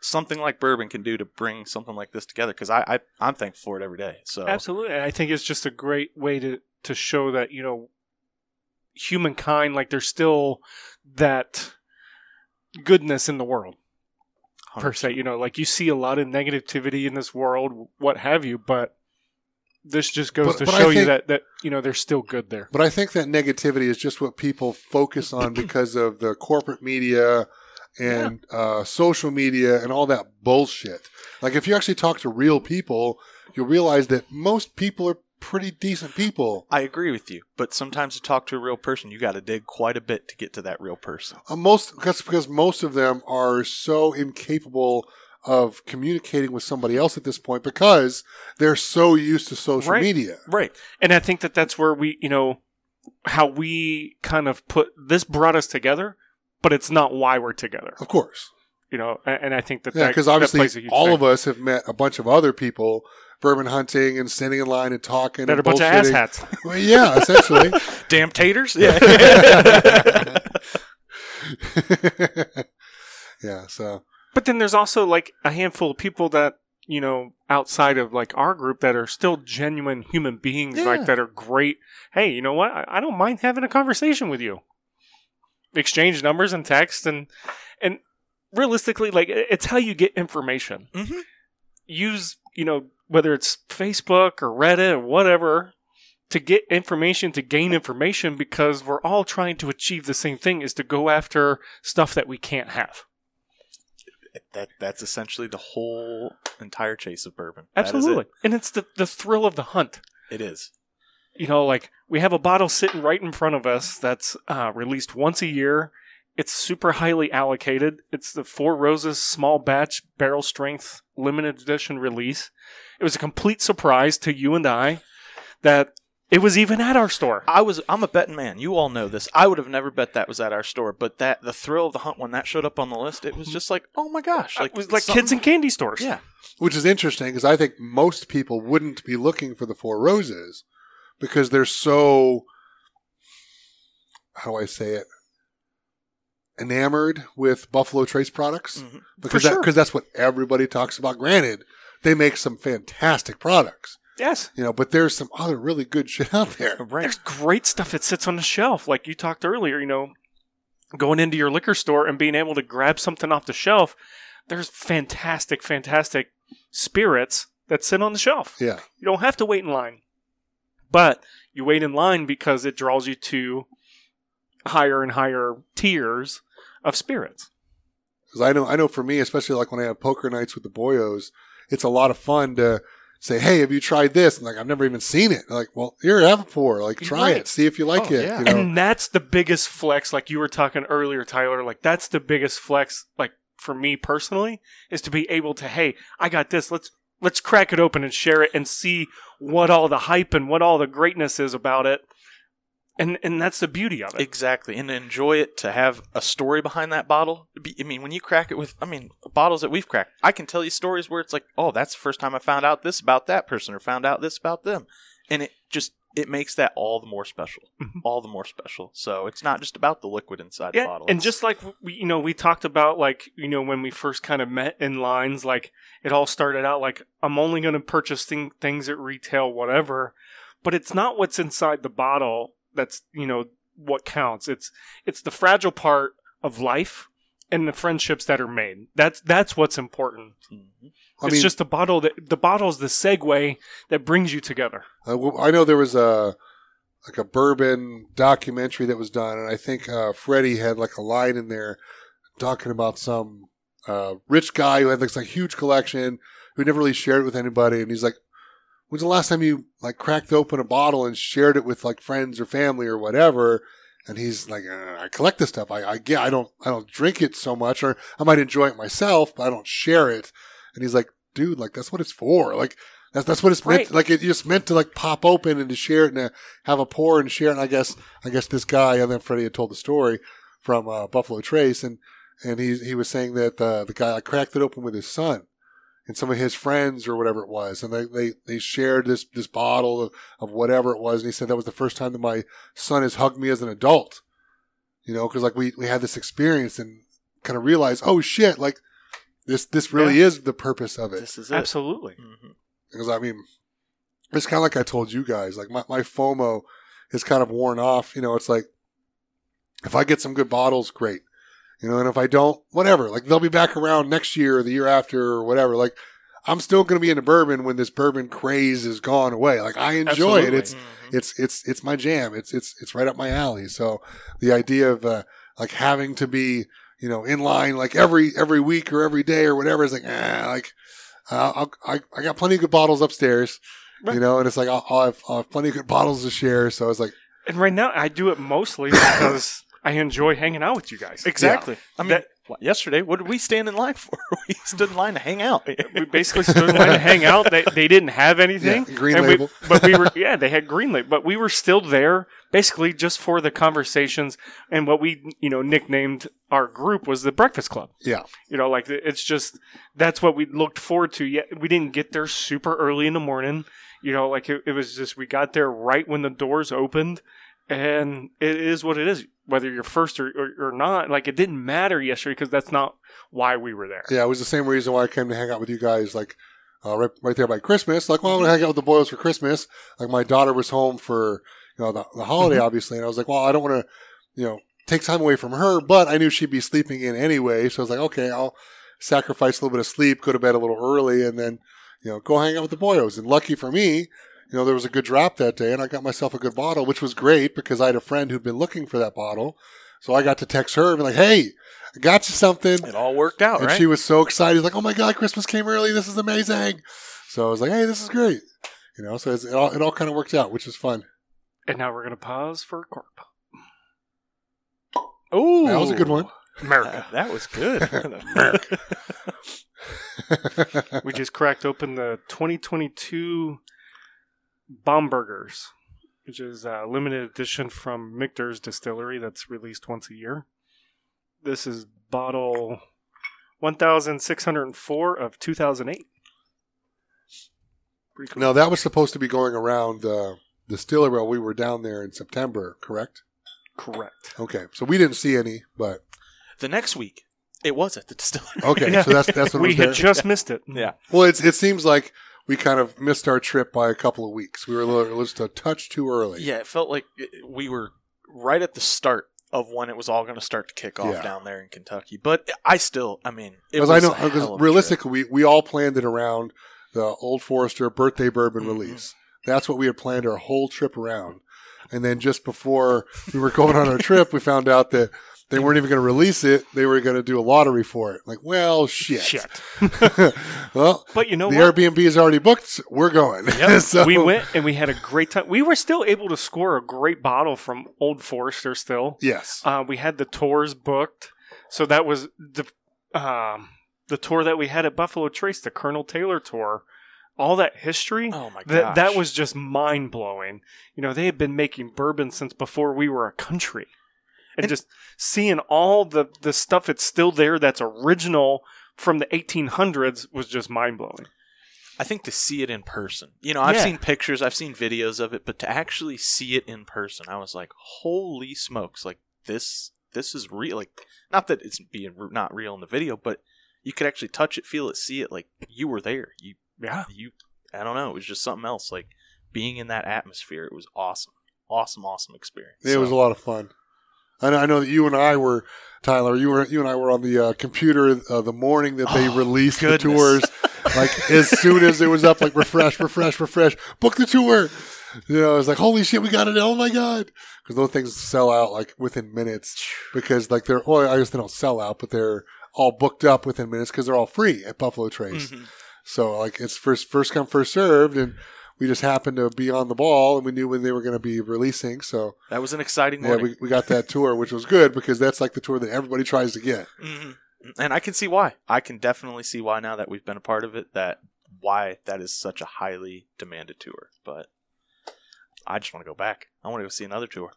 something like bourbon can do to bring something like this together. Because I, I I'm thankful for it every day. So Absolutely. And I think it's just a great way to, to show that, you know, humankind, like there's still that goodness in the world, per se. You know, like you see a lot of negativity in this world, what have you, but this just goes But- to but show you that, that, you know, there's still good there. but I think that negativity is just what people focus on *coughs* because of the corporate media and uh, social media and all that bullshit. Like, if you actually talk to real people, you'll realize that most people are pretty decent people. I agree with you, but sometimes to talk to a real person, you got to dig quite a bit to get to that real person. Uh, most because because most of them are so incapable of communicating with somebody else at this point because they're so used to social Right. media. Right. And I think that that's where we, you know, how we kind of put this brought us together, but it's not why we're together, Of course, you know. And, and I think that yeah, that, because that obviously plays a huge all thing. of us have met a bunch of other people bourbon hunting and standing in line and talking that are and a bunch of bullshitting. asshats. *laughs* Well, yeah, essentially. *laughs* Damn taters. Yeah. *laughs* yeah, so But then there's also like a handful of people that you know outside of like our group that are still genuine human beings, Yeah. like that are great. Hey, you know what? I, I don't mind having a conversation with you. Exchange numbers and text and and realistically, like it's how you get information. Mhm. Use you know whether it's Facebook or Reddit or whatever to get information to gain information because we're all trying to achieve the same thing is to go after stuff that we can't have. that that's essentially the whole entire chase of bourbon. Absolutely. And it's the, the thrill of the hunt. it. it is. you know, like we have a bottle sitting right in front of us that's uh, released once a year. It's super highly allocated. It's the Four Roses small batch barrel strength limited edition release. It was a complete surprise to you and I that it was even at our store. I was I'm a betting man. You all know this. I would have never bet that was at our store, but that the thrill of the hunt when that showed up on the list, it was mm-hmm. just like, oh my gosh, like it was like something- kids in candy stores. Yeah, Which is interesting because I think most people wouldn't be looking for the Four Roses because they're so, how do I say it, enamored with Buffalo Trace products Mhm. because that, sure. because that's what everybody talks about. Granted, they make some fantastic products, Yes. you know, but there's some other really good *laughs* shit out there. right. There's great stuff that sits on the shelf. Like you talked earlier, you know, going into your liquor store and being able to grab something off the shelf. There's fantastic, fantastic spirits that sit on the shelf. Yeah. You don't have to wait in line. But you wait in line because it draws you to higher and higher tiers of spirits. Because I know, I know for me, especially like when I have poker nights with the boyos, it's a lot of fun to say, "Hey, have you tried this?" And like, I've never even seen it. Like, well, here, have a pour. Like, try Right. it, see if you like Oh, it. yeah. You know, And that's the biggest flex, like you were talking earlier, Tyler. Like that's the biggest flex, like for me personally, is to be able to, hey, I got this. Let's let's crack it open and share it and see what all the hype and what all the greatness is about it. And and that's the beauty of it. Exactly, and enjoy it to have a story behind that bottle. I mean, when you crack it with, I mean, bottles that we've cracked, I can tell you stories where it's like, oh, that's the first time I found out this about that person or found out this about them, and it just it makes that all the more special, Mhm. all the more special. So it's not just about the liquid inside yeah, the bottle. and just like we, you know, we talked about like you know when we first kind of met in lines, like it all started out like I'm only going to purchase thing, things at retail, whatever. But it's not what's inside the bottle that's you know what counts. It's it's the fragile part of life and the friendships that are made. That's that's what's important. Mhm. I it's mean, just the bottle that the bottle's the segue that brings you together. Uh, well, I know there was a like a bourbon documentary that was done, and I think uh, Freddie had like a line in there talking about some uh, rich guy who had like a huge collection who never really shared it with anybody, and he's like, "When's the last time you like cracked open a bottle and shared it with like friends or family or whatever?" And he's like, uh, "I collect this stuff. I, I get, I don't I don't drink it so much, or I might enjoy it myself, but I don't share it." And he's like, "Dude, like that's what it's for. Like." That's that's what it's meant. Right. Like it just meant to like pop open and to share it and to have a pour and share. it. And I guess I guess this guy and then Freddie had told the story from uh, Buffalo Trace and and he he was saying that uh, the guy like, cracked it open with his son and some of his friends or whatever it was, and they they, they shared this this bottle of, of whatever it was, and he said that was the first time that my son has hugged me as an adult. You know, because like we we had this experience and kind of realized, oh shit, like this this really is the purpose of it this is it. Absolutely. Mhm. because I mean, it's kind of like I told you guys. Like my, my FOMO is kind of worn off. You know, it's like if I get some good bottles, great. You know, and if I don't, whatever. Like they'll be back around next year or the year after or whatever. Like I'm still going to be into bourbon when this bourbon craze is gone away. Like I enjoy it. Absolutely. It's Mhm. it's it's it's my jam. It's it's it's right up my alley. So the idea of uh, like having to be you know in line like every every week or every day or whatever is like ah, like uh, I'll, I I got plenty of good bottles upstairs, Right. you know, and it's like I'll, I'll, have, I'll have plenty of good bottles to share. So it's like And right now, I do it mostly because I enjoy hanging out with you guys. Exactly. I mean, That- yesterday, what did we stand in line *laughs* for? we stood in line to hang out. *laughs* We basically stood in line to hang out. They, they didn't have anything. Yeah, green and we- label. but we were, *laughs* yeah, they had green label. But we were still there basically just for the conversations. And what we, you know, nicknamed our group was the Breakfast Club. yeah, You know, like it's just, that's what we looked forward to. Yet we didn't get there super early in the morning. You know, like it, it was just, we got there right when the doors opened. And it is what it is, whether you're first or, or, or not. Like it didn't matter yesterday because that's not why we were there. yeah. It was the same reason why I came to hang out with you guys. Like uh, right right there by Christmas. Like well, I'm gonna hang out with the boys for Christmas. Like my daughter was home for you know the, the holiday, Mhm. obviously, and I was like, well, I don't want to you know take time away from her, but I knew she'd be sleeping in anyway, so I was like, okay, I'll sacrifice a little bit of sleep, go to bed a little early, and then you know go hang out with the boyos. And lucky for me, you know there was a good drop that day, and I got myself a good bottle, which was great because I had a friend who'd been looking for that bottle, so I got to text her and be like, hey, I got you something. It all worked out, And right? she was so excited, like, "Oh my god, Christmas came early! This is amazing!" So I was like, "Hey, this is great," you know. So it's, it all it all kind of worked out, which is fun. And now we're gonna pause for a cork pop. Ooh, That was a good one. America. Uh, *laughs* that was good. *laughs* America. *laughs* we just cracked open the 2022 Bomberger's, which is a limited edition from Michter's Distillery that's released once a year. This is bottle 1604 of 2008. Cool. now that was supposed to be going around the distillery while we were down there in September, correct? Correct. Okay, so we didn't see any, but the next week, it was at the distillery. okay, Yeah. *laughs* so that's that's what we was had there. just missed it. Yeah. well, it's, it seems like we kind of missed our trip by a couple of weeks. We were a little, just a touch too early. Yeah, it felt like we were right at the start of when it was all going to start to kick off Yeah. down there in Kentucky. But I still, I mean, it was I know, because realistically, we, we all planned it around the Old Forester birthday bourbon Mhm. release. That's what we had planned our whole trip around. And then just before we were *laughs* going on our trip, we found out that they weren't even going to release it. They were going to do a lottery for it. Like, well, shit. Shit. *laughs* well, But you know the what? Airbnb is already booked. We're going. Yep. *laughs* so, we went and we had a great time. We were still able to score a great bottle from Old Forester still. Yes. Uh, we had the tours booked, so that was the um, the tour that we had at Buffalo Trace, the Colonel Taylor tour. All that history, Oh my god, that that was just mind blowing. You know, they had been making bourbon since before we were a country, and, And- just seeing all the the stuff that's still there that's original from the 1800s was just mind blowing. I think to see it in person. You know, I've Yeah. seen pictures, I've seen videos of it, but to actually see it in person, I was like, "Holy smokes! Like this, this is real." Like, not that it's being r- not real in the video, but you could actually touch it, feel it, see it. Like you were there. You, Yeah, you. I don't know. It was just something else. Like being in that atmosphere. It was awesome, awesome, awesome experience. It was a lot of fun. I know, I know that you and I were, Tyler. You were you and I were on the uh, computer uh, the morning that they Oh, released goodness. the tours. like as soon as it was up, like refresh, refresh, refresh, book the tour. You know, it was like holy shit, we got it! Oh my god, because those things sell out like within minutes because like they're well, I guess they don't sell out, but they're all booked up within minutes because they're all free at Buffalo Trace. Mhm. So like it's first first come first served, and we just happened to be on the ball, and we knew when they were going to be releasing. So That was an exciting yeah, we, we got that tour, which was good because that's like the tour that everybody tries to get. hmm And I can see why. I can definitely see why now that we've been a part of it. That why that is such a highly demanded tour. But I just want to go back. I want to go see another tour.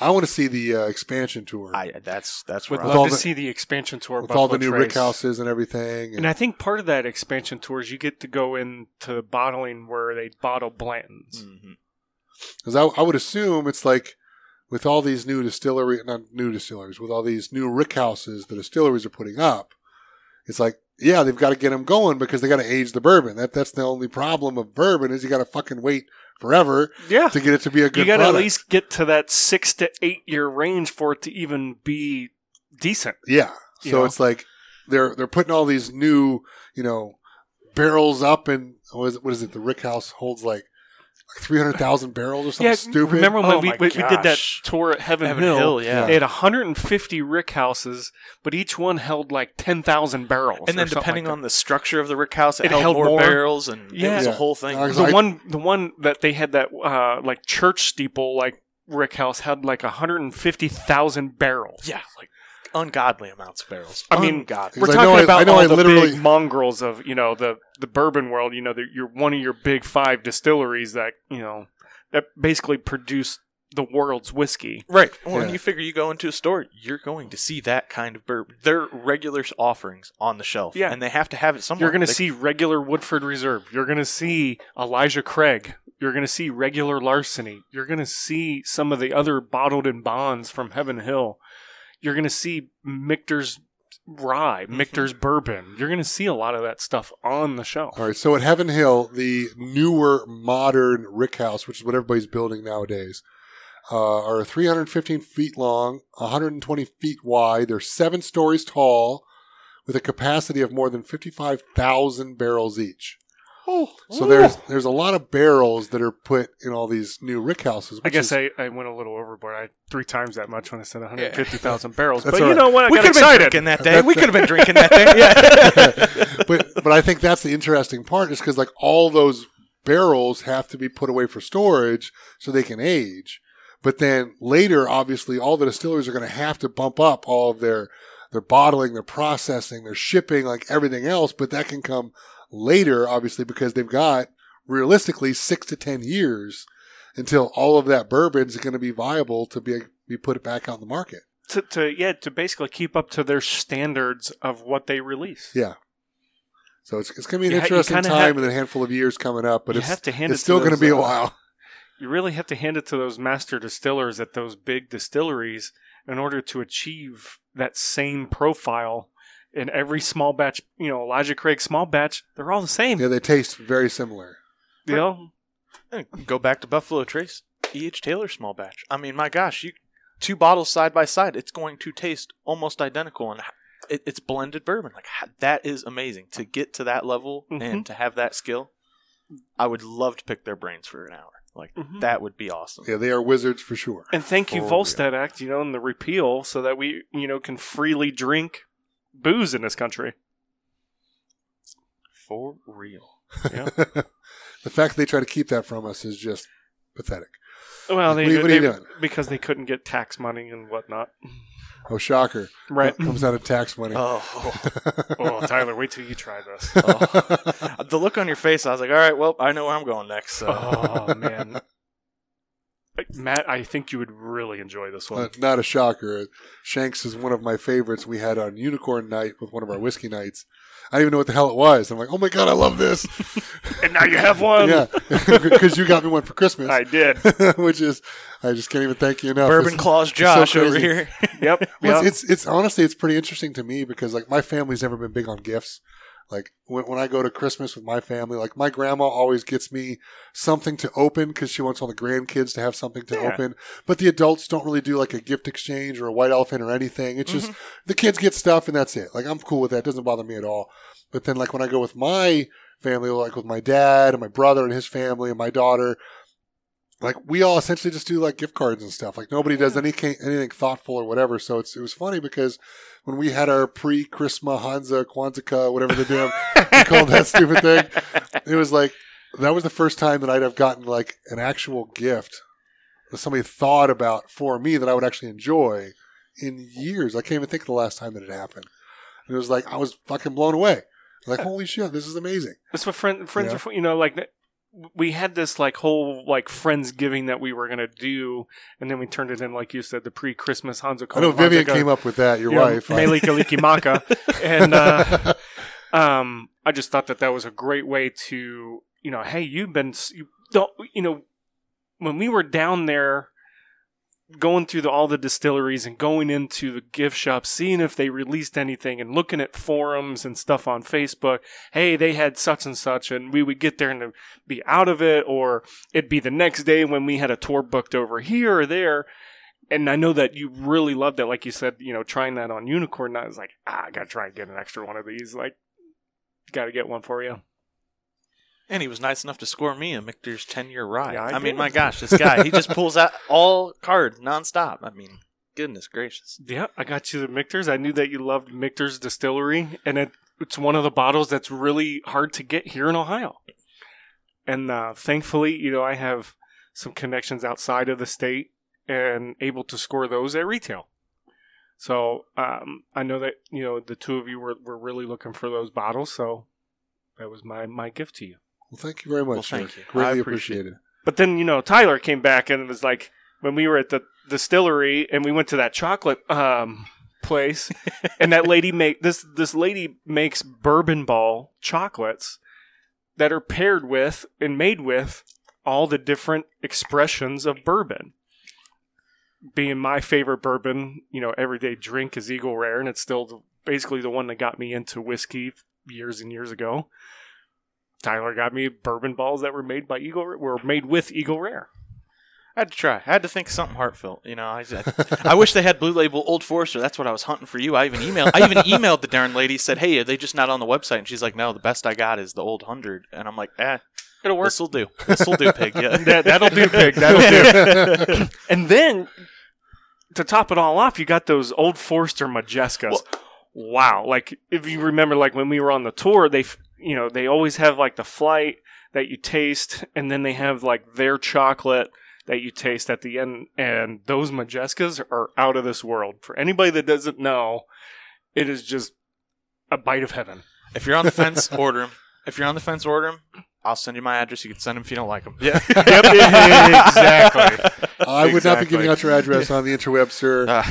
I want to see the uh, expansion tour I that's that's would where With love to the- see the expansion tour with Buffalo all the new Trace. rick houses and everything. And And, I think part of that expansion tour is you get to go into bottling where they bottle Blanton's. Mhm. because I, I would assume it's like with all these new distillery, not new distilleries, with all these new rick houses the distilleries are putting up, it's like yeah, they've got to get them going because they got to age the bourbon. That that's the only problem of bourbon is you got to fucking wait forever Yeah. to get it to be a good. You got to at least get to that six to eight year range for it to even be decent. Yeah. You So know? it's like they're they're putting all these new, you know, barrels up and what is it, what is it? The Rick House holds like like three hundred thousand barrels or something yeah, stupid. remember when Oh we, we, we did that tour at Heaven, Heaven Hill? Hill, yeah. They had 150 rick houses, but each one held like 10,000 barrels. And then depending on the structure of the rick house, it, It held, held more, more. barrels, and it Yeah. was a whole thing. Uh, the I- one, the one that they had that uh, like church steeple like rick house had like 150,000 barrels. yeah, like ungodly amounts of barrels. I mean, ungodly. We're Because I talking know I- about I know all I the literally- big mongrels of you know the the bourbon world. You know, the, you're one of your big five distilleries that you know that basically produce the world's whiskey. Right. Well, when Yeah. you figure you go into a store, you're going to see that kind of bourbon. They're regular offerings on the shelf. Yeah. And they have to have it somewhere. You're going to They- see regular Woodford Reserve. You're going to see Elijah Craig. You're going to see regular Larceny. You're going to see some of the other bottled in bonds from Heaven Hill. You're going to see Michter's rye, Mhm. Michter's bourbon. You're going to see a lot of that stuff on the shelf. All right. So at Heaven Hill, the newer modern Rick House, which is what everybody's building nowadays, uh, are 315 feet long, 120 feet wide. They're seven stories tall, with a capacity of more than 55,000 barrels each. Oh, So there's there's a lot of barrels that are put in all these new rick houses. I guess is- I, I went a little overboard. I three times that much when I said 150,000 *laughs* barrels. That's but all you know what? I we got could have been drinking that day. We could have been *laughs* drinking that day. Yeah. *laughs* but but I think that's the interesting part is because like all those barrels have to be put away for storage so they can age. But then later, obviously, all the distilleries are going to have to bump up all of their their bottling, their processing, their shipping, like everything else. But that can come later, obviously, because they've got realistically six to ten years until all of that bourbon is going to be viable to be be put back on the market. To, to yeah to basically keep up to their standards of what they release. Yeah. So it's, it's going to be an You interesting kinda time have- and a handful of years coming up, but it's have to hand it's it still going to be a uh, while. *laughs* You really have to hand it to those master distillers at those big distilleries in order to achieve that same profile in every small batch. You know, Elijah Craig small batch, they're all the same. Yeah, they taste very similar. You know, Go back to Buffalo Trace, E.H. Taylor small batch. I mean, my gosh, you two bottles side by side, it's going to taste almost identical, and it, it's blended bourbon. Like that is amazing to get to that level Mhm. and to have that skill. I would love to pick their brains for an hour. Like Mhm. that would be awesome. Yeah, they are wizards for sure. and thank you For Volstead Act, you know, and the repeal, so that we you know can freely drink booze in this country. For real. Yeah. *laughs* the fact that they try to keep that from us is just pathetic. Well, they, What are you- what are you doing? because they couldn't get tax money and whatnot. Oh, shocker. Right. Comes out of tax money. Oh. *laughs* oh, Tyler, wait till you try this. Oh. the look on your face, I was like, all right, well, I know where I'm going next. So. Oh man, Matt, I think you would really enjoy this one. Uh, not a shocker. Shenk's is one of my favorites. We had on Unicorn Night with one of our whiskey nights. I didn't even know what the hell it was. I'm like, oh my god, I love this. *laughs* and now you have one. yeah, *laughs* because you got me one for Christmas, I did. *laughs* which is I just can't even thank you enough. Bourbon It's- Claws so Josh over here. Yep. Well, yep. it's, it's it's honestly it's pretty interesting to me because like my family's never been big on gifts. Like when when I go to Christmas with my family, like my grandma always gets me something to open because she wants all the grandkids to have something to Yeah. open. But the adults don't really do like a gift exchange or a white elephant or anything. It's just Mhm. the kids get stuff and that's it. Like I'm cool with that. It doesn't bother me at all. But then like when I go with my family, like with my dad and my brother and his family and my daughter, like we all essentially just do like gift cards and stuff. Like nobody does any anything thoughtful or whatever. So it's it was funny because when we had our pre Christmas Hansa Quantica, whatever the damn we called that stupid thing, *laughs* it was like that was the first time that I'd have gotten like an actual gift that somebody thought about for me that I would actually enjoy in years. I can't even think of the last time that it happened. And it was like I was fucking blown away. Like holy shit, this is amazing. That's what friend, friends are for. You know, like we had this like whole like friendsgiving that we were gonna do, and then we turned it in like you said, the pre-Christmas Hanzo. I know Vivian came up with that. Your wife, Mele Kalikimaka, *laughs* and uh, um, I just thought that that was a great way to, you know, hey, you've been, you don't, you know, when we were down there going through the, all the distilleries and going into the gift shops, seeing if they released anything and looking at forums and stuff on Facebook. Hey, they had such and such, and we would get there and be out of it, or it'd be the next day when we had a tour booked over here or there. And I know that you really loved it, like you said, you know, trying that on Unicorn. I was like, ah, I gotta try and get an extra one of these. Like, gotta get one for you. And he was nice enough to score me a Michter's 10 year rye. Yeah, I I, mean, my gosh, this guy, he just pulls out *laughs* all cards nonstop. I mean, goodness gracious. Yeah, I got you the Michter's. I knew that you loved Michter's Distillery, and it, it's one of the bottles that's really hard to get here in Ohio. And uh, thankfully, you know, I have some connections outside of the state and able to score those at retail. So um, I know that you know the two of you were, were really looking for those bottles. So that was my my gift to you. Well, thank you very much. Well, thank sir. you. I Greatly appreciate appreciated. But then you know Tyler came back and it was like when we were at the distillery and we went to that chocolate um, place *laughs* and that lady make this this lady makes bourbon ball chocolates that are paired with and made with all the different expressions of bourbon. Being my favorite bourbon, you know, everyday drink is Eagle Rare, and it's still basically the one that got me into whiskey years and years ago. Tyler got me bourbon balls that were made by Eagle were made with Eagle Rare. I had to try. I had to think something heartfelt. You know, I, I, I wish they had Blue Label Old Forester. That's what I was hunting for you. I even emailed. I even emailed the darn lady. Said, "Hey, are they just not on the website?" And she's like, "No, the best I got is the Old Hundred." And I'm like, "Eh, It'll work. this will do. This will do, pig." Yeah, *laughs* That, that'll do, pig. That'll do. *laughs* and then to top it all off, you got those old Forester Modjeskas. Well- wow! Like if you remember, like when we were on the tour, they f- you know they always have like the flight that you taste, and then they have like their chocolate that you taste at the end, and those Modjeskas are out of this world. For anybody that doesn't know, it is just a bite of heaven. If you're on the fence, *laughs* order them. If you're on the fence, order them. I'll send you my address. You can send them if you don't like them. Yeah, *laughs* yep, exactly. I would not be giving out your address on the interweb, sir. Uh,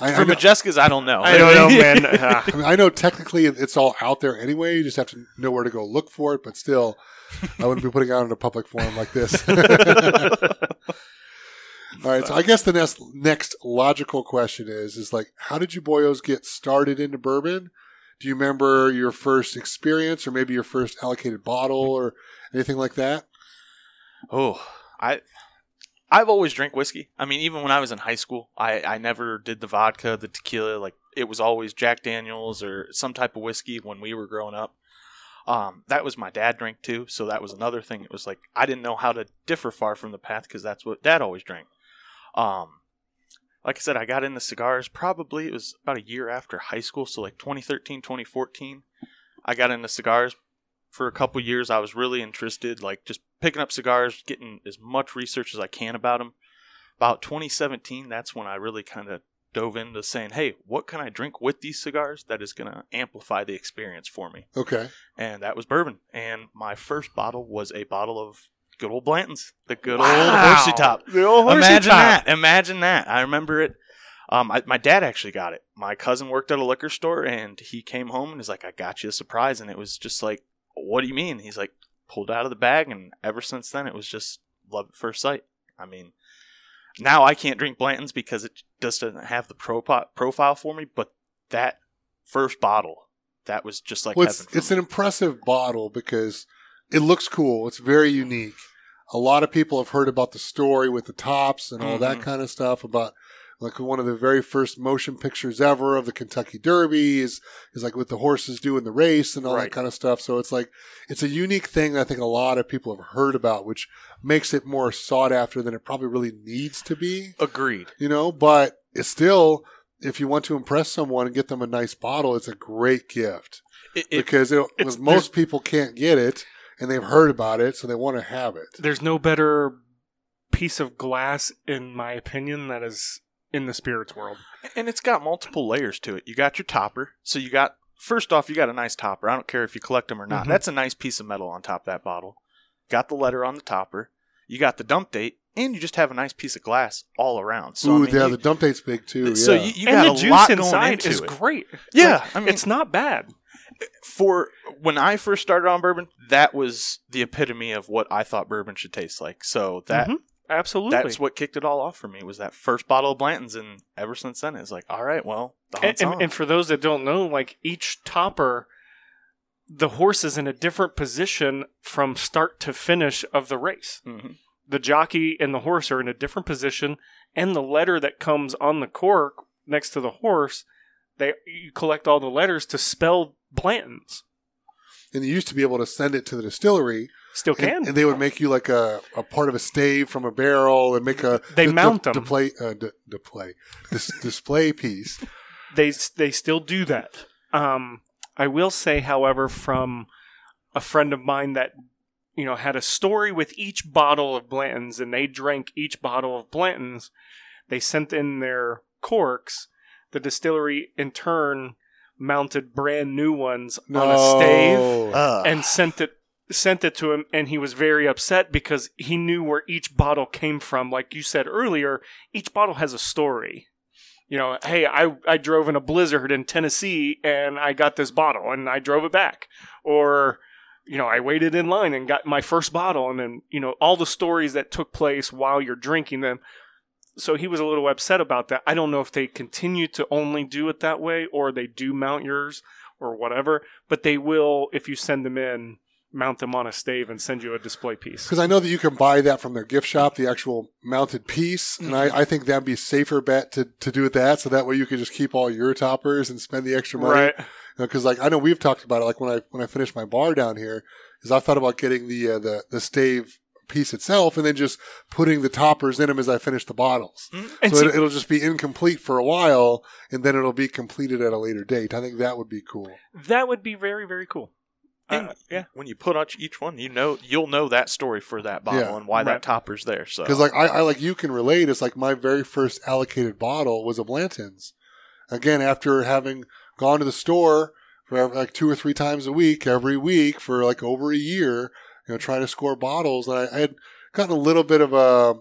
I, I, for know, Modjeskas, I don't know. I don't know, man. *laughs* *laughs* I, mean, I know technically it's all out there anyway. You just have to know where to go look for it. But still, I wouldn't be *laughs* putting it out in a public forum like this. all right, so I guess the next next logical question is is like, how did you boyos get started into bourbon? Do you remember your first experience, or maybe your first allocated bottle, or anything like that? Oh, I I've always drank whiskey. I mean, even when I was in high school, I I never did the vodka, the tequila. Like it was always Jack Daniels or some type of whiskey when we were growing up. Um, that was my dad drank too, so that was another thing. It was like I didn't know how to differ far from the path because that's what dad always drank. Um, like I said, I got into cigars probably it was about a year after high school, so like 2013, 2014. I got into cigars for a couple years. I was really interested, like just picking up cigars, getting as much research as I can about them. About 2017, that's when I really kind of dove into saying, "Hey, what can I drink with these cigars that is going to amplify the experience for me?" Okay, And that was bourbon. And my first bottle was a bottle of good old Blanton's, the good old Wow. horsey top. The old horsey Imagine top. that. Imagine that. I remember it. Um, I, my dad actually got it. My cousin worked at a liquor store, and he came home and was like, "I got you a surprise." And it was just like, "What do you mean?" He's like, pulled out of the bag, and ever since then, it was just love at first sight. I mean, now I can't drink Blanton's because it just doesn't have the propo- profile for me. But that first bottle, that was just like well, it's, it's an impressive bottle because it looks cool. It's very unique. A lot of people have heard about the story with the tops and all that Mhm. kind of stuff about like one of the very first motion pictures ever of the Kentucky Derby is is like with the horses doing the race and all that kind of stuff. So it's like it's a unique thing that I think a lot of people have heard about, which makes it more sought after than it probably really needs to be. agreed. You know, but it's still if you want to impress someone and get them a nice bottle, it's a great gift It, it, because it, most people can't get it and they've heard about it, so they want to have it. There's no better piece of glass, in my opinion, that is in the spirits world. And it's got multiple layers to it. You got your topper. So you got first off, you got a nice topper. I don't care if you collect them or not. Mhm. That's a nice piece of metal on top of that bottle. Got the letter on the topper. You got the dump date, and you just have a nice piece of glass all around. So I Ooh, mean, yeah, you- the dump date's big too. so yeah. you, you and got the a juice lot going inside into is it. great. Yeah, Like, I mean, it's not bad. for when I first started on bourbon, that was the epitome of what I thought bourbon should taste like. So that Mhm. Absolutely. that's what kicked it all off for me was that first bottle of Blanton's, and ever since then, it's like, all right, well, the and, hunt's and, on. and for those that don't know, like each topper, the horse is in a different position from start to finish of the race. Mhm. The jockey and the horse are in a different position, and the letter that comes on the cork next to the horse, they you collect all the letters to spell Blanton's. and you used to be able to send it to the distillery, Still can. and they would make you like a, a part of a stave from a barrel and make a They di- mount di- them. display uh, di- display dis- *laughs* display piece. they they still do that. Um, I will say, however, from a friend of mine that you know had a story with each bottle of Blanton's, and they drank each bottle of Blanton's. They sent in their corks. The distillery, in turn, mounted brand new ones No, on a stave Ugh. and sent it sent it to him and he was very upset because he knew where each bottle came from. Like you said earlier each bottle has a story. You know hey i i drove in a blizzard in tennessee and i got this bottle and i drove it back. Or you know i waited in line and got my first bottle and then you know all the stories that took place while you're drinking them. So he was a little upset about that. I don't know if they continue to only do it that way or they do mount yours or whatever but they will if you send them in mount them on a stave and send you a display piece Because I know that you can buy that from their gift shop, the actual mounted piece, and Mm-hmm. I, I think that'd be a safer bet to, to do it that, so that way you could just keep all your toppers and spend the extra money. right Because like I know we've talked about it. Like when I when I finished my bar down here, is I thought about getting the uh, the the stave piece itself and then just putting the toppers in them as I finish the bottles. and so see, it, it'll just be incomplete for a while, and then it'll be completed at a later date. I think that would be cool. that would be very very cool And Uh, yeah. when you put out each one, you know you'll know that story for that bottle Yeah. and why Right. that topper's there. So Because like I, I like you can relate. It's like my very first allocated bottle was a Blanton's. Again, after having gone to the store for like two or three times a week, every week for like over a year, you know, trying to score bottles, and I, I had gotten a little bit of a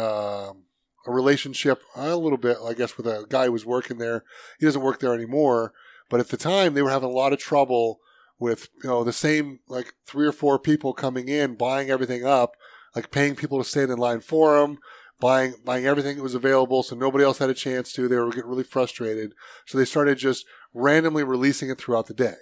um a relationship, a little bit, I guess, with a guy who was working there. He doesn't work there anymore, but at the time they were having a lot of trouble with you know the same like three or four people coming in, buying everything up like paying people to stand in line for them, buying buying everything that was available, so nobody else had a chance to. They were getting really frustrated, so they started just randomly releasing it throughout the day.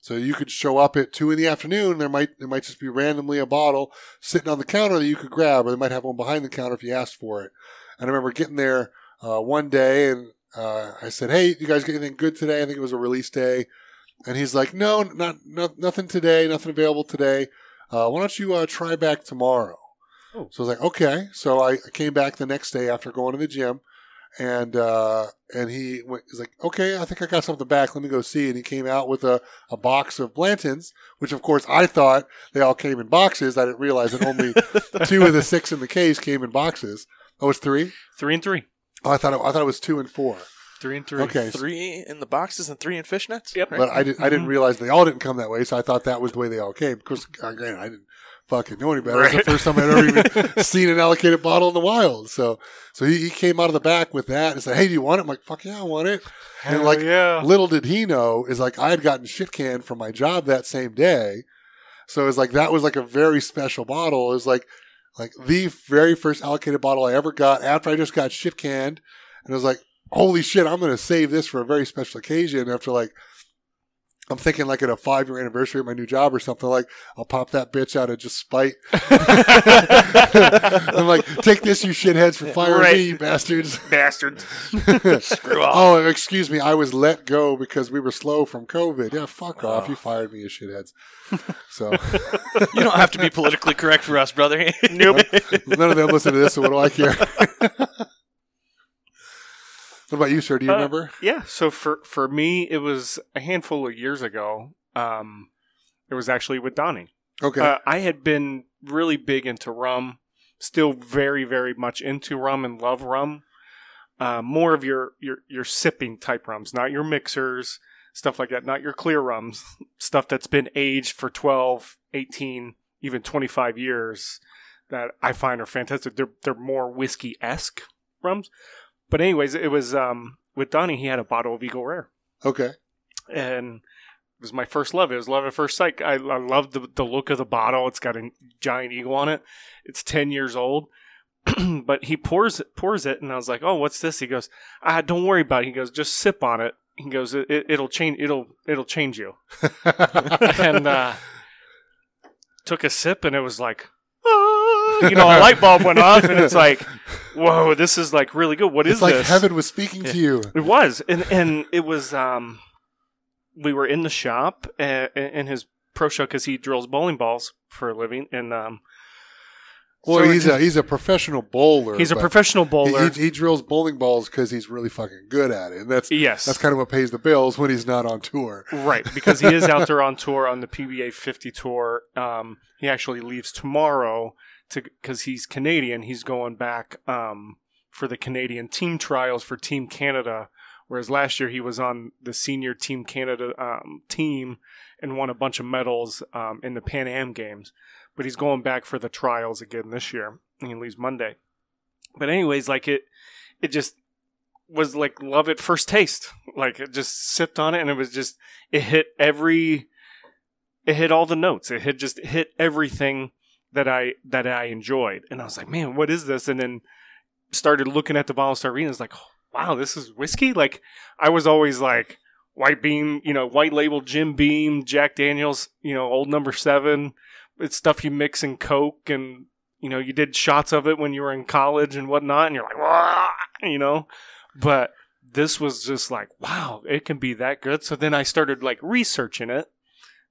So you could show up at two in the afternoon. There might there might just be randomly a bottle sitting on the counter that you could grab, or they might have one behind the counter if you asked for it. And I remember getting there uh, one day, and uh, I said, "Hey, you guys get anything good today?" I think it was a release day, and he's like, "No, not, not nothing today. Nothing available today. Uh, why don't you uh, try back tomorrow?" Oh. So I was like, "Okay." So I came back the next day after going to the gym, and uh, and he went, he's like, "Okay, I think I got something back. Let me go see." And he came out with a, a box of Blantons, which of course I thought they all came in boxes. I didn't realize that only *laughs* two of the six in the case came in boxes. Oh, it's three. Three and three. Oh, I thought it, I thought it was two and four. Three and three. Okay, three in the boxes and three in fishnets. Yep. But I didn't I didn't Mhm. realize they all didn't come that way. So I thought that was the way they all came. Of course, again, I didn't fucking know any better. It was the first time I'd ever even *laughs* seen an allocated bottle in the wild. So so he, he came out of the back with that and said, "Hey, do you want it?" I'm like, "Fuck yeah, I want it." And like yeah. little did he know is like I had gotten shit canned from my job that same day. So it was like that was like a very special bottle. It was like like the very first allocated bottle I ever got after I just got shit canned. And I was like, holy shit, I'm gonna save this for a very special occasion after like I'm thinking like at a five year anniversary of my new job or something like I'll pop that bitch out of just spite. *laughs* I'm like, take this, you shitheads, for firing Right. me, you bastards. *laughs* Bastards. *laughs* Screw off. Oh, excuse me. I was let go because we were slow from COVID. Yeah, fuck off. You fired me, you shitheads. So You don't have to be politically correct for us, brother. Nope. none of them listen to this, so what do I care? What about you, sir? Do you Uh, remember? Yeah. So for for me, it was a handful of years ago. Um, it was actually with Donnie. Okay. Uh, I had been really big into rum, still very, very much into rum and love rum. Uh, more of your, your your sipping type rums, not your mixers, stuff like that, not your clear rums, *laughs* stuff that's been aged for 12, 18, even 25 years that I find are fantastic. They're they're more whiskey esque rums. But anyways, it was um, with Donnie. He had a bottle of Eagle Rare okay. and it was my first love. It was love at first sight. I, I love the, the look of the bottle. It's got a giant eagle on it. It's ten years old, *clears throat* but he pours it, pours it, and I was like, "Oh, what's this?" He goes, "Ah, don't worry about it." He goes, "Just sip on it." He goes, it, "It'll change. It'll it'll change you." *laughs* and uh, took a sip, and it was like, *laughs* you know, a light bulb went off, and it's like, *laughs* "Whoa, this is like really good. What is it's like this?" heaven was speaking to you. It was, and and it was. Um, we were in the shop uh, in his pro shop because he drills bowling balls for a living, and um, Well, so he's just- a he's a professional bowler. he's a professional He, bowler. he, he drills bowling balls because he's really fucking good at it, and that's yes, that's kind of what pays the bills when he's not on tour. right because he is out *laughs* there on tour on the PBA 50 tour. Um, he actually leaves tomorrow to because he's Canadian. He's going back um, for the Canadian team trials for Team Canada. Whereas last year he was on the senior Team Canada um, team and won a bunch of medals um, in the Pan Am Games. But he's going back for the trials again this year, and he leaves Monday. But anyways, like it, it just was like love at first taste. Like it just sipped on it, and it was just it hit every, it hit all the notes. It hit just hit everything that I that I enjoyed, and I was like, man, what is this? And then started looking at the bottle, started reading. It's like, wow, this is whiskey. Like I was always like white beam, you know, white label Jim Beam, Jack Daniels, you know, old number seven. It's stuff you mix in Coke and you know, you did shots of it when you were in college and whatnot, and you're like, Wah! you know. But this was just like, wow, it can be that good. So then I started like researching it.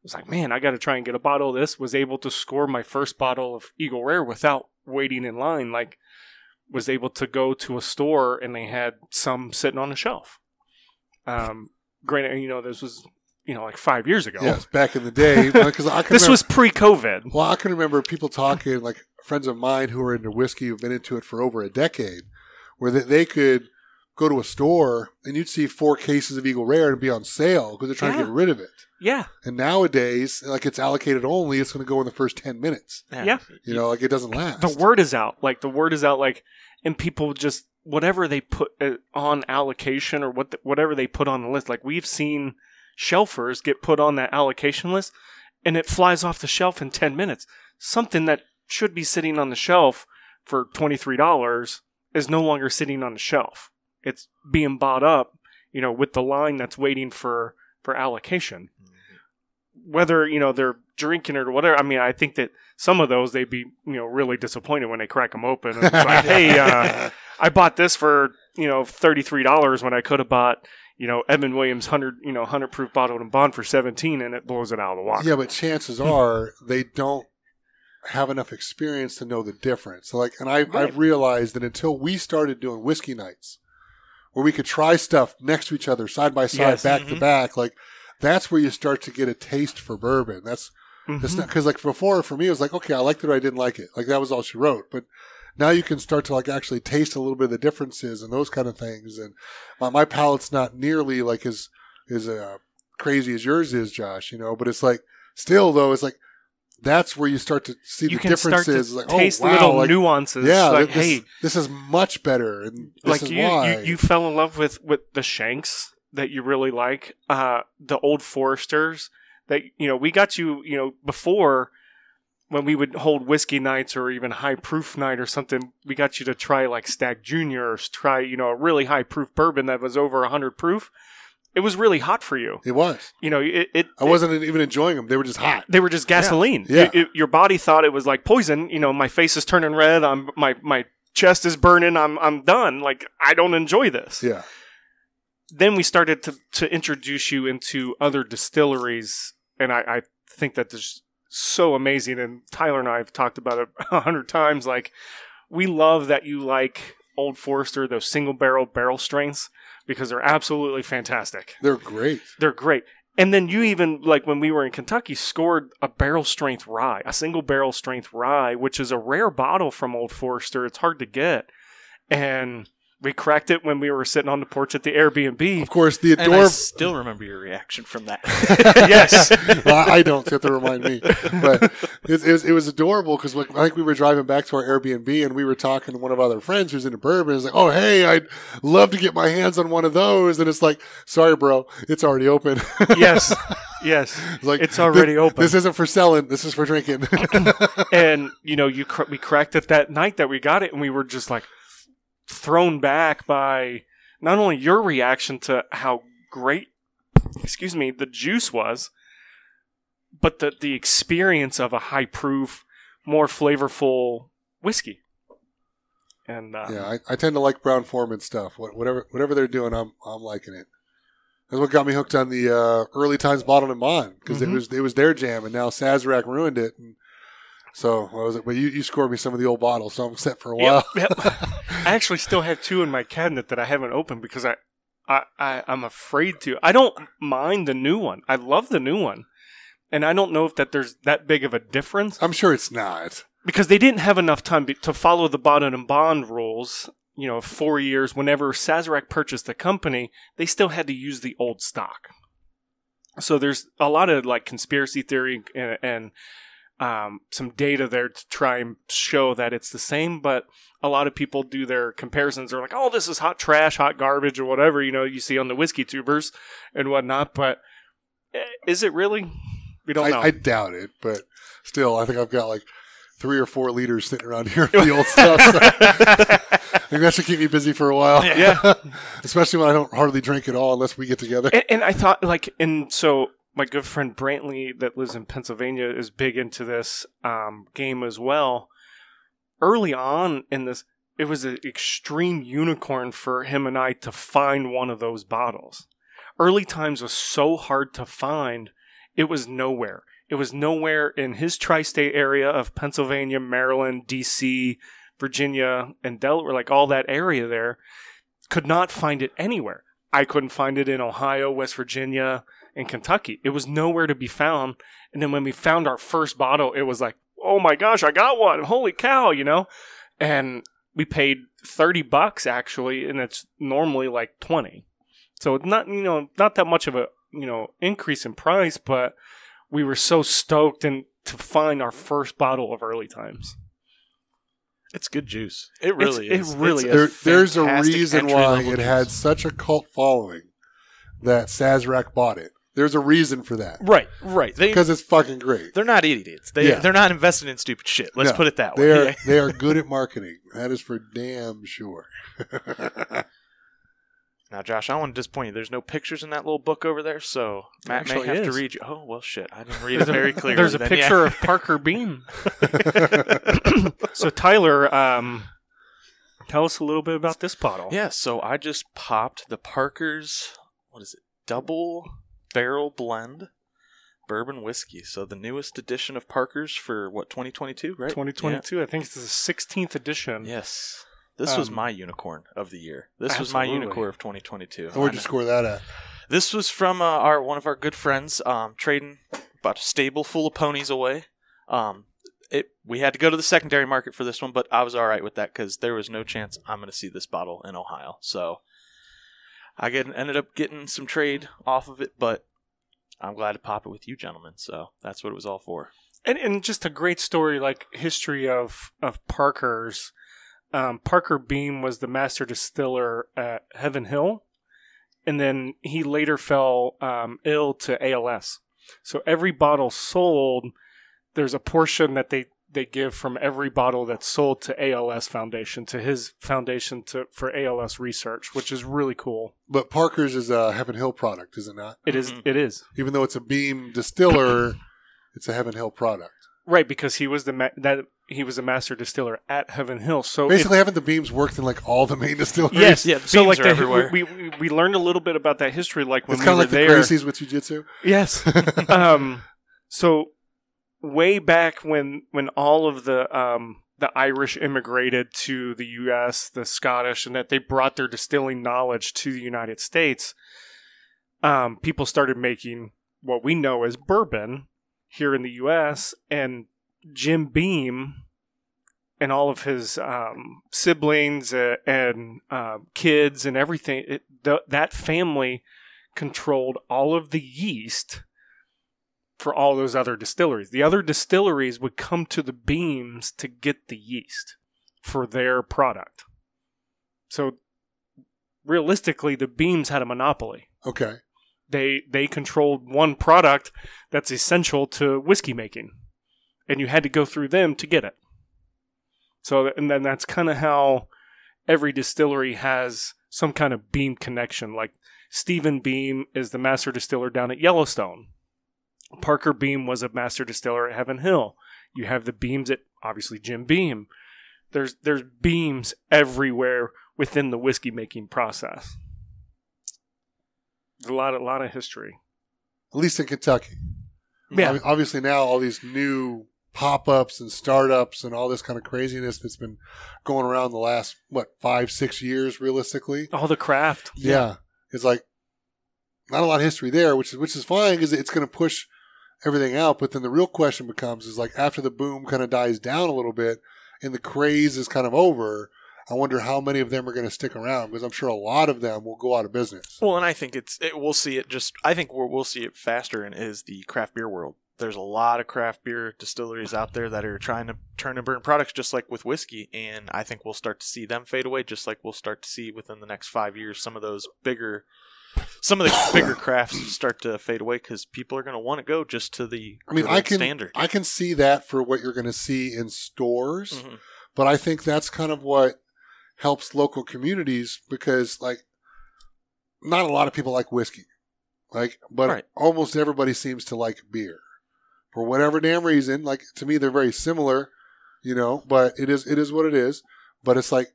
Was like, man, I got to try and get a bottle of this. Was able to score my first bottle of Eagle Rare without waiting in line. Like, was able to go to a store and they had some sitting on a shelf. Um, granted, you know, this was you know, like five years ago. Yes, back in the day, *laughs* because I can This remember, was pre-COVID. well, I can remember people talking like friends of mine who are into whiskey who've been into it for over a decade, where they, they could go to a store and you'd see four cases of Eagle Rare and be on sale because they're trying to get rid of it. Yeah, And nowadays, like it's allocated only, it's going to go in the first ten minutes. Yeah. You know, like it doesn't last. the word is out. Like the word is out. Like, and people just whatever they put uh, on allocation or what whatever they put on the list. Like we've seen shelfers get put on that allocation list, and it flies off the shelf in ten minutes. Something that should be sitting on the shelf for twenty three dollars is no longer sitting on the shelf. It's being bought up, you know, with the line that's waiting for for allocation. Whether you know they're drinking it or whatever, I mean, I think that some of those they'd be you know really disappointed when they crack them open. And it's like, hey, uh, *laughs* I bought this for you know thirty three dollars when I could have bought you know Evan Williams hundred you know hundred proof bottled and bond for seventeen, and it blows it out of the water. Yeah, but chances are they don't have enough experience to know the difference. So like, and I, Right. I've realized that until we started doing whiskey nights, where we could try stuff next to each other, side by side, Yes. back to Mhm. back, like that's where you start to get a taste for bourbon. That's Mhm. not because like before for me it was like okay, I liked it or I didn't like it. Like that was all she wrote, but. Now you can start to like actually taste a little bit of the differences and those kind of things, and my, my palate's not nearly like as as uh, crazy as yours is, Josh. You know, but it's like still though, it's like that's where you start to see you the differences. like, taste oh, wow, little like, nuances. yeah, like this, hey, this is much better, and like you, you you fell in love with with the Shenk's that you really like, uh, the old Foresters that you know we got you you know before when we would hold whiskey nights or even high proof night or something, we got you to try like Stagg Junior or try you know a really high proof bourbon that was over hundred proof. It was really hot for you. it was. You know, it. it I wasn't even enjoying them; they were just hot. they were just gasoline. Yeah. It- it- your body thought it was like poison. You know, my face is turning red. I'm my my chest is burning. I'm I'm done. Like I don't enjoy this. Yeah, Then we started to to introduce you into other distilleries, and I, I think that this so amazing. And Tyler and I have talked about it *laughs* a hundred times. Like we love that you like Old Forester, those single barrel barrel strengths, because they're absolutely fantastic. they're great. They're great. And then you even like when we were in Kentucky scored a barrel strength rye, a single barrel strength rye, which is a rare bottle from Old Forester. It's hard to get. And we cracked it when we were sitting on the porch at the Airbnb. Of course, the And I adorable. still remember your reaction from that. *laughs* yes. *laughs* Well, I don't. You have to remind me. But it, it was it was adorable because like, I think we were driving back to our Airbnb and we were talking to one of our other friends who's in into bourbon. It's like, oh hey, I'd love to get my hands on one of those. And it's like, sorry, bro, it's already open. *laughs* yes. Yes. It's like It's already "Thi- open." This isn't for selling. This is for drinking. and you know, you cr- we cracked it that night that we got it, and we were just like thrown back by not only your reaction to how great, excuse me, the juice was, but the the experience of a high proof, more flavorful whiskey. And uh, yeah, I, I tend to like Brown-Forman stuff. Whatever whatever they're doing, I'm I'm liking it. That's what got me hooked on the uh, early times bottled and bond because it Mhm. was it was their jam, and now Sazerac ruined it. And so what was it? But you, you scored me some of the old bottles, so I'm set for a while. Yep, yep. *laughs* I actually still have two in my cabinet that I haven't opened because I, I, I, I'm afraid to. I don't mind the new one. I love the new one, and I don't know if that there's that big of a difference I'm sure it's not. because they didn't have enough time be- to follow the bond and bond rules. You know, four years. Whenever Sazerac purchased the company, they still had to use the old stock. So there's a lot of like conspiracy theory and, and um, some data there to try and show that it's the same, but a lot of people do their comparisons. They're like, "Oh, this is hot trash, hot garbage, or whatever." You know, you see on the whiskey tubers and whatnot. But eh, is it really? We don't know. I, I doubt it, but still, I think I've got like three or four liters sitting around here *laughs* of the old stuff. So *laughs* I think that should keep me busy for a while. Yeah. *laughs* especially when I don't hardly drink at all unless we get together. and, and I thought like, and so my good friend Brantley that lives in Pennsylvania is big into this um, game as well. Early on in this, it was an extreme unicorn for him and I to find one of those bottles. Early times was so hard to find; it was nowhere. It was nowhere in his tri-state area of Pennsylvania, Maryland, D.C., Virginia, and Delaware, like all that area there. Could not find it anywhere. I couldn't find it in Ohio, West Virginia, in Kentucky. It was nowhere to be found. And then when we found our first bottle, it was like, oh my gosh, I got one! Holy cow, you know. And we paid thirty bucks actually, and it's normally like twenty. So it's not you know not that much of a you know increase in price, but we were so stoked and to find our first bottle of early times. It's good juice. It really It's- is. it really It's is. There, there's a reason why it juice. had such a cult following that Sazerac bought it. There's a reason for that right, right. Because it's fucking great. they're not idiots. They Yeah. they're not investing in stupid shit. Let's No, put it that They way. are *laughs* they are good at marketing. That is for damn sure. *laughs* Now, Josh, I want to disappoint you. There's no pictures in that little book over there, so Matt Actually may have to read you. Oh well, shit. I didn't read it very clearly. There's a then, picture yeah. of Parker Beam. *laughs* so Tyler, um, tell us a little bit about this bottle. Yeah, so I just popped the Parker's what is it? Double barrel blend bourbon whiskey. So the newest edition of Parker's for what 2022, right? 2022. I think it's the 16th edition. Yes. This was Um, my unicorn of the year. This was my unicorn of 2022. And where'd I you know. score that at? This was from uh, our one of our good friends, um, trading about a stable full of ponies away. Um, it we had to go to the secondary market for this one, but I was all right with that because there was no chance I'm going to see this bottle in Ohio. So I get ended up getting some trade off of it, but I'm glad to pop it with you, gentlemen. So that's what it was all for. and and just a great story, like history of of Parker's. Um, Parker Beam was the master distiller at Heaven Hill, and then he later fell um, ill to ALS. So every bottle sold, there's a portion that they they give from every bottle that's sold to ALS Foundation to his foundation to for ALS research, which is really cool. But Parker's is a Heaven Hill product, is it not? It is. Mhm. It is Even though it's a Beam distiller, it's a Heaven Hill product. right because he was the ma- that he was a master distiller at Heaven Hill. So it- Basically, haven't the Beams worked in like all the main distilleries? Yes, Yeah, the so beams like are the, everywhere. We, we we learned a little bit about that history, like when it's we kind of like the there. Gracies with jujitsu. Yes. *laughs* um. So way back when when all of the um the Irish immigrated to the U.S., the Scottish, and that they brought their distilling knowledge to the United States, um, people started making what we know as bourbon here in the U.S. and Jim Beam and all of his um, siblings uh, and uh, kids and everything. It, th- that family controlled all of the yeast for all those other distilleries. The other distilleries would come to the beams to get the yeast for their product. So realistically, the beams had a monopoly. Okay. They they controlled one product that's essential to whiskey making, and you had to go through them to get it. So and then that's kind of how every distillery has some kind of beam connection. Like Stephen Beam is the master distiller down at Yellowstone. Parker Beam was a master distiller at Heaven Hill. You have the beams at obviously Jim Beam. There's there's beams everywhere within the whiskey making process. There's a lot a lot of history. At least in Kentucky. Yeah. Ob- Obviously, now all these new pop ups and startups and all this kind of craziness that's been going around the last, what, five, six years, realistically. All the craft. Yeah. It's like not a lot of history there, which is which is fine because it's going to push everything out. But then the real question becomes is like after the boom kind of dies down a little bit and the craze is kind of over. I wonder how many of them are going to stick around because I'm sure a lot of them will go out of business. Well, and I think it's it, we'll see it just. I think we'll see it faster in is the craft beer world. There's a lot of craft beer distilleries out there that are trying to turn and burn products, just like with whiskey, and I think we'll start to see them fade away, just like we'll start to see within the next five years some of those bigger, some of the bigger crafts start to fade away because people are going to want to go just to the I mean, I can standard. I can see that for what you're going to see in stores. Mhm. but I think that's kind of what helps local communities because like not a lot of people like whiskey. Like but Right. almost everybody seems to like beer. For whatever damn reason, like to me they're very similar, you know, but it is it is what it is. But it's like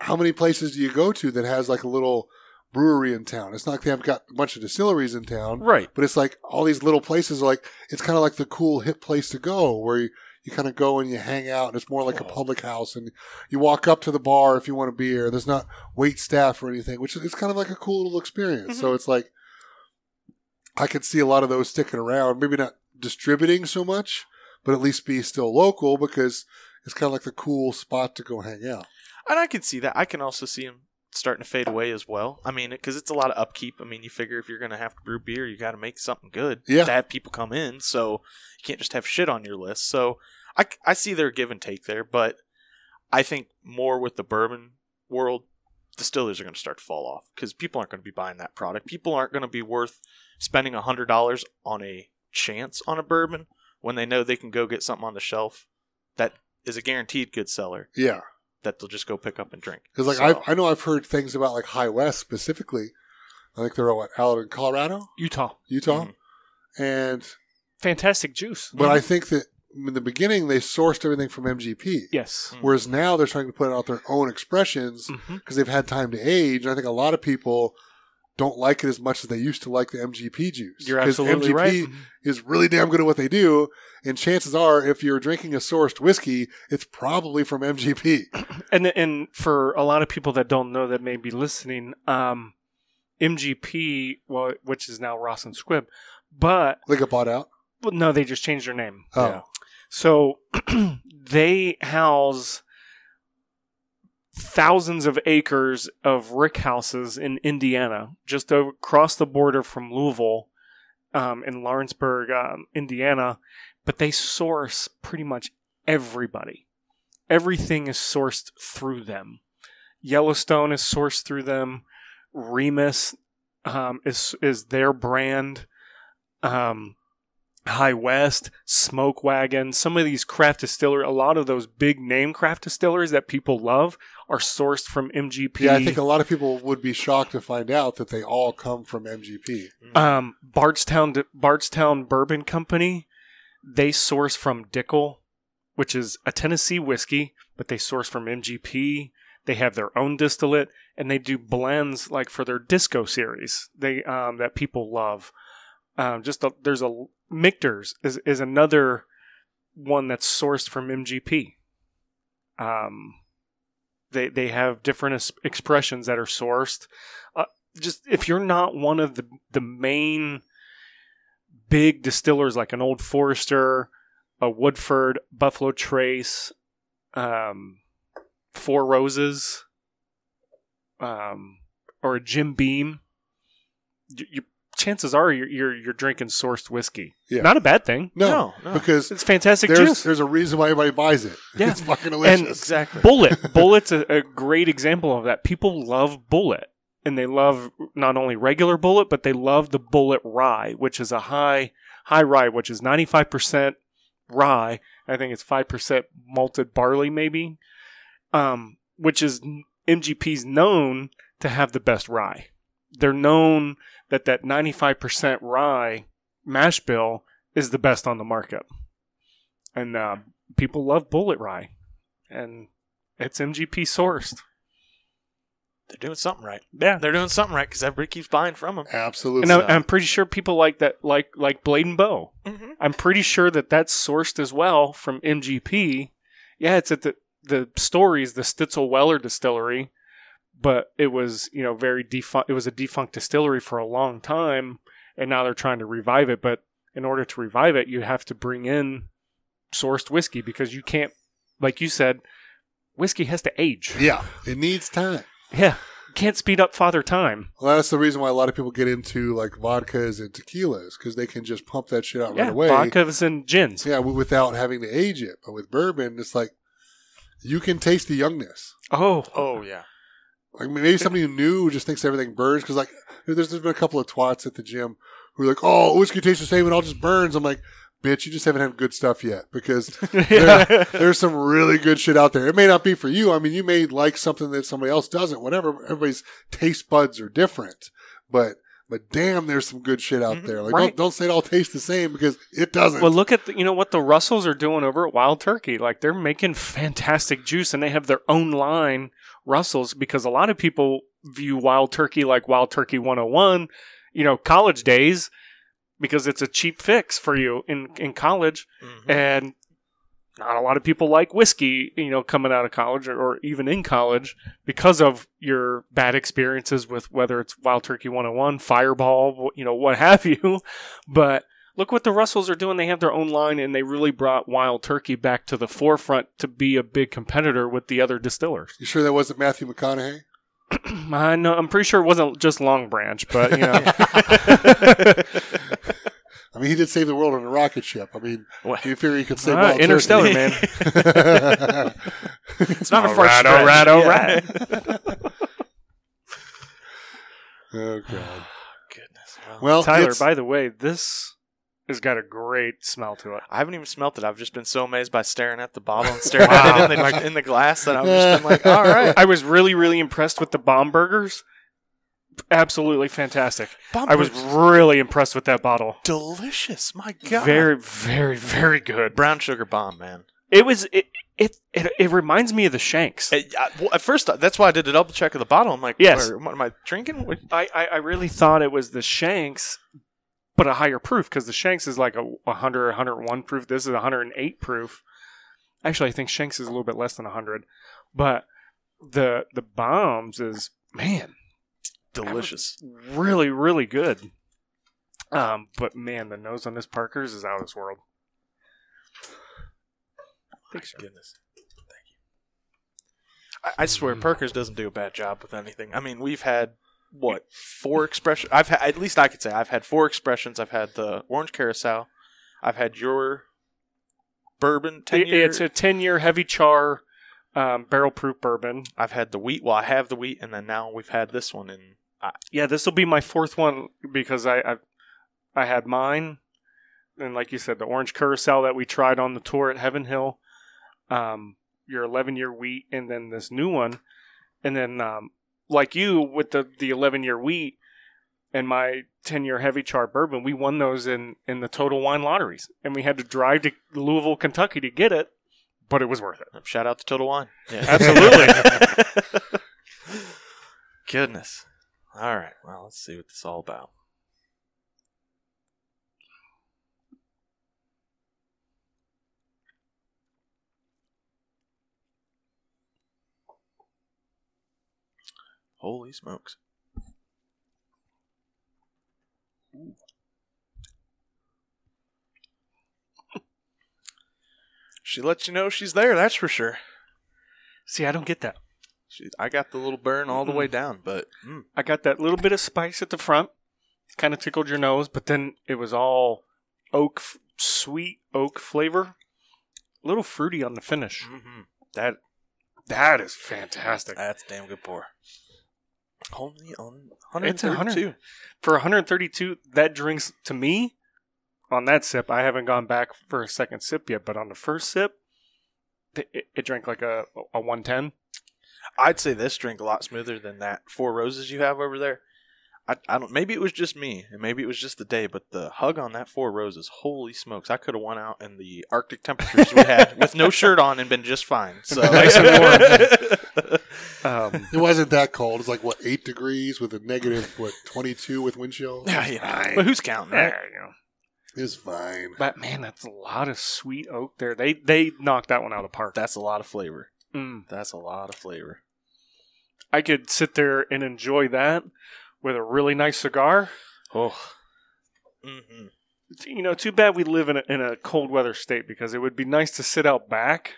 how many places do you go to that has like a little brewery in town? It's not like they have got a bunch of distilleries in town. Right. But it's like all these little places are like it's kind of like the cool hip place to go where you, you kind of go and you hang out and it's more like a public house and you walk up to the bar if you want a beer. There's not wait staff or anything, which is it's kind of like a cool little experience. So mm-hmm. it's like I could see a lot of those sticking around. Maybe not distributing so much, but at least be still local because it's kind of like the cool spot to go hang out. And I can see that. I can also see them starting to fade away as well. I mean, because it's a lot of upkeep. I mean, you figure if you're going to have to brew beer, you got to make something good Yeah. to have people come in. So you can't just have shit on your list. So I, I see their give and take there, but I think more with the bourbon world, distillers are going to start to fall off because people aren't going to be buying that product. People aren't going to be worth spending $100 on a chance on a bourbon when they know they can go get something on the shelf that is a guaranteed good seller Yeah. That they'll just go pick up and drink. Because like So- I've, I know I've heard things about like High West specifically. I think they're what out in Colorado, Utah, Utah, Mhm. and fantastic juice. but I think that in the beginning they sourced everything from MGP, Yes. whereas now they're trying to put out their own expressions because they've had time to age. And I think a lot of people don't like it as much as they used to like the MGP juice. You're absolutely MGP right. is really damn good at what they do, and chances are, if you're drinking a sourced whiskey, it's probably from MGP. *coughs* And and for a lot of people that don't know that may be listening, um, MGP, well, which is now Ross and Squibb, but They got bought out. well, no, they just changed their name. Oh, Yeah. So *clears throat* they house thousands of acres of rick houses in Indiana, just across the border from Louisville, um, in Lawrenceburg, um, Indiana. But they source pretty much everybody. Everything is sourced through them. Yellowstone is sourced through them. Remus um, is is their brand. Um, High West, Smoke Wagon, some of these craft distillery, a lot of those big name craft distilleries that people love are sourced from MGP. yeah. I think a lot of people would be shocked to find out that they all come from MGP. um, Bardstown Bardstown Bourbon Company, they source from Dickel, which is a Tennessee whiskey, but they source from MGP. They have their own distillate, and they do blends like for their disco series. They um, that people love. Um, just a, there's a Michter's is is another one that's sourced from MGP. Um, they they have different es- expressions that are sourced. Uh, just if you're not one of the the main big distillers like an Old Forester, a Woodford, Buffalo Trace, um, Four Roses, um, or a Jim Beam, you, chances are you're, you're you're drinking sourced whiskey. Yeah. Not a bad thing. No, No, no. because It's fantastic there's juice. there's a reason why everybody buys it. Yeah. It's fucking And- delicious. Exactly. Bulleit. Bulleit's a, a great example of that. People love Bulleit. And they love not only regular Bulleit, but they love the Bulleit Rye, which is a high high rye, which is 95% rye. I think it's 5% malted barley, maybe. Um, which is MGP's known to have the best rye. They're known that that 95% rye mash bill is the best on the market. And uh, people love Bulleit Rye. And it's MGP sourced. They're doing something right. Yeah. They're doing something right because everybody keeps buying from them. Absolutely. And I'm, I'm pretty sure people like that, like like Blade and Bow. Mm-hmm. I'm pretty sure that that's sourced as well from MGP. Yeah, it's at the the stories, the Stitzel Weller distillery, but it was you know very defunct. It was a defunct distillery for a long time, and now they're trying to revive it. But in order to revive it, you have to bring in sourced whiskey because you can't, like you said, whiskey has to age. yeah, it needs time. Yeah, can't speed up father time. Well, that's the reason why a lot of people get into like vodkas and tequilas because they can just pump that shit out Yeah, right away. vodkas and gins. Yeah, without having to age it. But with bourbon, it's like you can taste the youngness. Oh, Oh yeah. Like maybe somebody new who just thinks everything burns because like there's, there's been a couple of twats at the gym who are like, oh, whiskey tastes the same and all just burns. I'm like, bitch, you just haven't had good stuff yet because *laughs* there, there's some really good shit out there. It may not be for you. I mean, you may like something that somebody else doesn't. Whatever. Everybody's taste buds are different, but but damn, there's some good shit out Mhm. there. Like Right. don't, don't say it all tastes the same because it doesn't. Well, look at the, you know what the Russells are doing over at Wild Turkey. Like they're making fantastic juice, and they have their own line Russells because a lot of people view Wild Turkey like Wild Turkey 101, you know, college days, because it's a cheap fix for you in in college. Mhm. And not a lot of people like whiskey, you know, coming out of college or, or even in college because of your bad experiences with whether it's Wild Turkey 101, Fireball, you know, what have you. *laughs* But look what the Russells are doing. They have their own line and they really brought Wild Turkey back to the forefront to be a big competitor with the other distillers. You sure that wasn't Matthew McConaughey? *clears throat* I know, I'm pretty sure it wasn't just Long Branch, but you know. *laughs* I mean, he did save the world on a rocket ship. I mean, What? do you figure he could save Wild Interstellar, Turkey? man. *laughs* It's not a All far right, stretch. all right, all Yeah. right. *laughs* oh god. *sighs* Goodness. Well, Well, Tyler, by the way, this has got a great smell to it. I haven't even smelt it. I've just been so amazed by staring at the bottle and staring at it in the, in the glass that I've just been like, *laughs* all right. I was really, really impressed with the Bomberger's. Absolutely fantastic. I was really impressed with that bottle. delicious. My God. Very, very, very good. brown sugar bomb, man. It was. It, it it it reminds me of the Shenk's. It- I- well, at first, uh, that's why I did a double check of the bottle. I'm like, Yes. "Where- what am I drinking? What- I, I I really thought it was the Shenk's, but a higher proof because the Shenk's is like a 100, 101 proof. This is 108 proof. Actually, I think Shenk's is a little bit less than 100, but the the bombs is man Delicious. really really good. Um, but man, the nose on this Parker's is out of this world. Thanks, goodness. Thank you. I, I swear, Parker's doesn't do a bad job with anything. I mean, we've had what four expressions? I've had at least I could say I've had four expressions. I've had the orange curacao. I've had your bourbon ten year. it's a 10 year heavy char um, barrel proof bourbon. I've had the wheat. Well, I have the wheat, and then now we've had this one. And Yeah, this will be my fourth one because I, I I had mine, and like you said, the orange curacao that we tried on the tour at Heaven Hill, um, your 11 year wheat, and then this new one, and then um, like you with the the 11 year wheat and my 10 year heavy char bourbon, we won those in in the total wine lotteries, and we had to drive to Louisville, Kentucky to get it, but it was worth it. shout out to Total Wine. Yeah. *laughs* Absolutely. *laughs* Goodness. All right. Well, let's see what this is all about. Holy smokes. *laughs* She lets you know she's there, that's for sure. See, I don't get that. She, I got the little burn all the way down, but mm, I got that little bit of spice at the front, kind of tickled your nose, but then it was all oak, sweet oak flavor, a little fruity on the finish. mhm. that That is fantastic. that's damn good pour. Only on It's 132. 100. For 132, that drinks to me on that sip. I haven't gone back for a second sip yet, but on the first sip, it, it, it drank like a, a 110. I'd say this drink a lot smoother than that Four Roses you have over there. I, I don't. Maybe it was just me, and maybe it was just the day, but the hug on that Four Roses, holy smokes! I could have went out in the Arctic temperatures we had *laughs* with no shirt on and been just fine. So *laughs* Nice and *laughs* Um, It wasn't that cold. It's like what eight degrees with a negative what twenty two with wind chill. yeah, you know, but who's counting, right? there you go. It's fine. But man, that's a lot of sweet oak there. They they knocked that one out of the park. That's a lot of flavor. Mm. That's a lot of flavor. I could sit there and enjoy that with a really nice cigar. Oh, hmm You know, too bad we live in a, in a cold weather state because it would be nice to sit out back,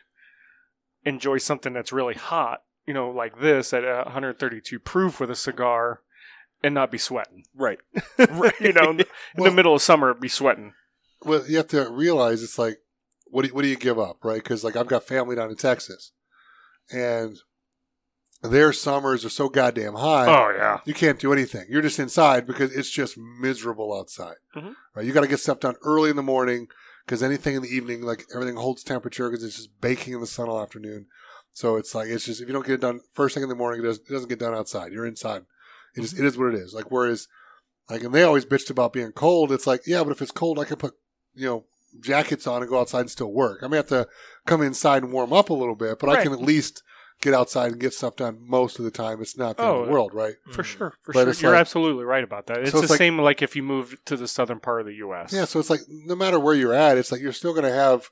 enjoy something that's really hot. You know, like this at uh, 132 proof with a cigar, and not be sweating. right. *laughs* you know, in Well- the middle of summer, be sweating. Well, you have to realize it's like, what do you, what do you give up, right? Because like I've got family down in Texas, and their summers are so goddamn high. Oh yeah, You can't do anything. You're just inside because it's just miserable outside. Mhm. Right? You got to get stuff done early in the morning because anything in the evening, like everything holds temperature because it's just baking in the sun all afternoon. So it's like it's just if you don't get it done first thing in the morning, it doesn't, it doesn't get done outside. You're inside. It just it is what it is. Like whereas, like and they always bitched about being cold. It's like yeah, but if it's cold, I can put you know jackets on and go outside and still work. I may have to come inside and warm up a little bit, but I can at least get outside and get stuff done most of the time. It's not the end of Oh, the world, right? for mm-hmm. sure, for But sure. You're like- absolutely right about that. It's So the it's like- same like if you move to the southern part of the U.S. Yeah, so it's like no matter where you're at, it's like you're still going to have,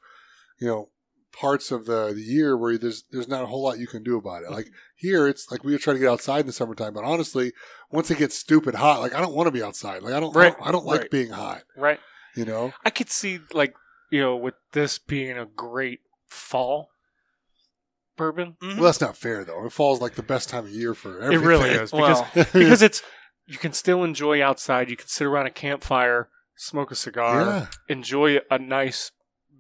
you know, parts of the, the year where there's there's not a whole lot you can do about it. Like mm-hmm. here, it's like we were trying to get outside in the summertime, but honestly, once it gets stupid hot, like I don't want to be outside. Like I don't, I don't, I don't like Right. being hot. Right. You know, I could see like you know with this being a great fall bourbon. Mhm. well, that's not fair though. It falls like the best time of year for everything. It really is *laughs* because Well, *laughs* because it's you can still enjoy outside. You can sit around a campfire, smoke a cigar, yeah. enjoy a nice,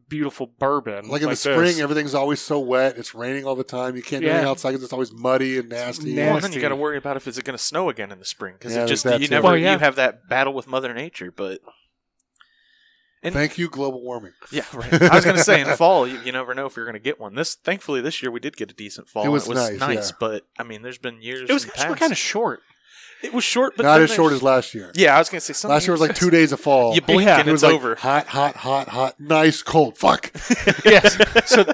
beautiful bourbon. Like in the this. spring, everything's always so wet. It's raining all the time. You can't do Yeah. anything outside because it's always muddy and nasty. nasty. Well, then you got to worry about if it's going to snow again in the spring because Yeah, it just you too. never Well, yeah. you have that battle with Mother Nature. But And- Thank you, global warming. *laughs* yeah, right. I was going to say in the *laughs* fall you, you never know if you're going to get one. This thankfully this year we did get a decent fall. It and was nice, yeah. but I mean there's been years. it was actually kind of short. it was short, but Not as short as last year. Yeah, I was going to say some Last year was like two days of *laughs* fall. You blink Yeah. and it was it's like over. hot, hot, hot, hot, nice, cold. Fuck. yes. So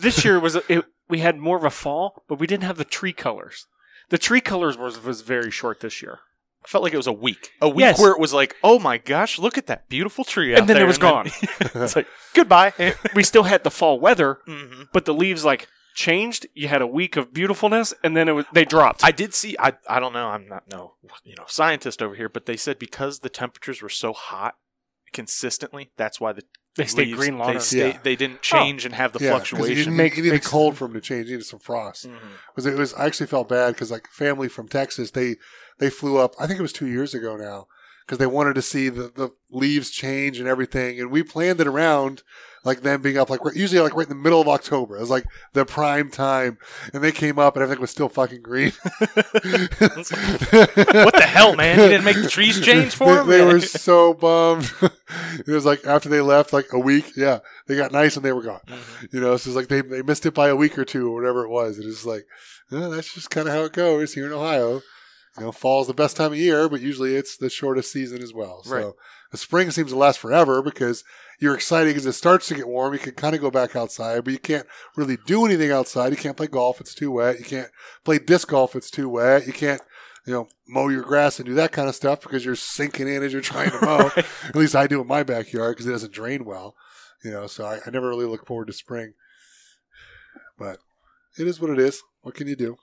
this year was it, we had more of a fall, but we didn't have the tree colors. The tree colors was was very short this year, I felt like it was a week. A week Yes. where it was like, oh my gosh, look at that beautiful tree out and then there. it was gone. *laughs* it's like goodbye. *laughs* we still had the fall weather, hmm but the leaves like changed. You had a week of beautifulness, and then it was they dropped. I did see. I I don't know. I'm not no you know scientist over here, but they said because the temperatures were so hot consistently, that's why the they stayed leaves- green longer. They, stay, Yeah. they didn't change and have the yeah, 'cause fluctuation. You, Make- you needed cold for them to change. You needed some frost. Mhm. Was it was I actually felt bad because like family from Texas, they they flew up. I think it was two years ago now because they wanted to see the, the leaves change and everything, and we planned it around like them being up like usually like right in the middle of October. It was like the prime time, and they came up and everything was still fucking green. *laughs* *laughs* what the hell, man? You didn't make the trees *laughs* change for they, them? they were so bummed. it was like after they left, like a week. Yeah, they got nice and they were gone. Mhm. You know, so it's like they they missed it by a week or two or whatever it was. It is like, that's just kind of how it goes here in Ohio. You know, fall's the best time of year, but usually it's the shortest season as well. So Right. the spring seems to last forever because you're excited because it starts to get warm. You can kind of go back outside, but you can't really do anything outside. You can't play golf; it's too wet. You can't play disc golf; it's too wet. You can't, you know, mow your grass and do that kind of stuff because you're sinking in as you're trying to *laughs* mow. At least I do in my backyard because it doesn't drain well. You know, so I, I never really look forward to spring. But it is what it is. What can you do?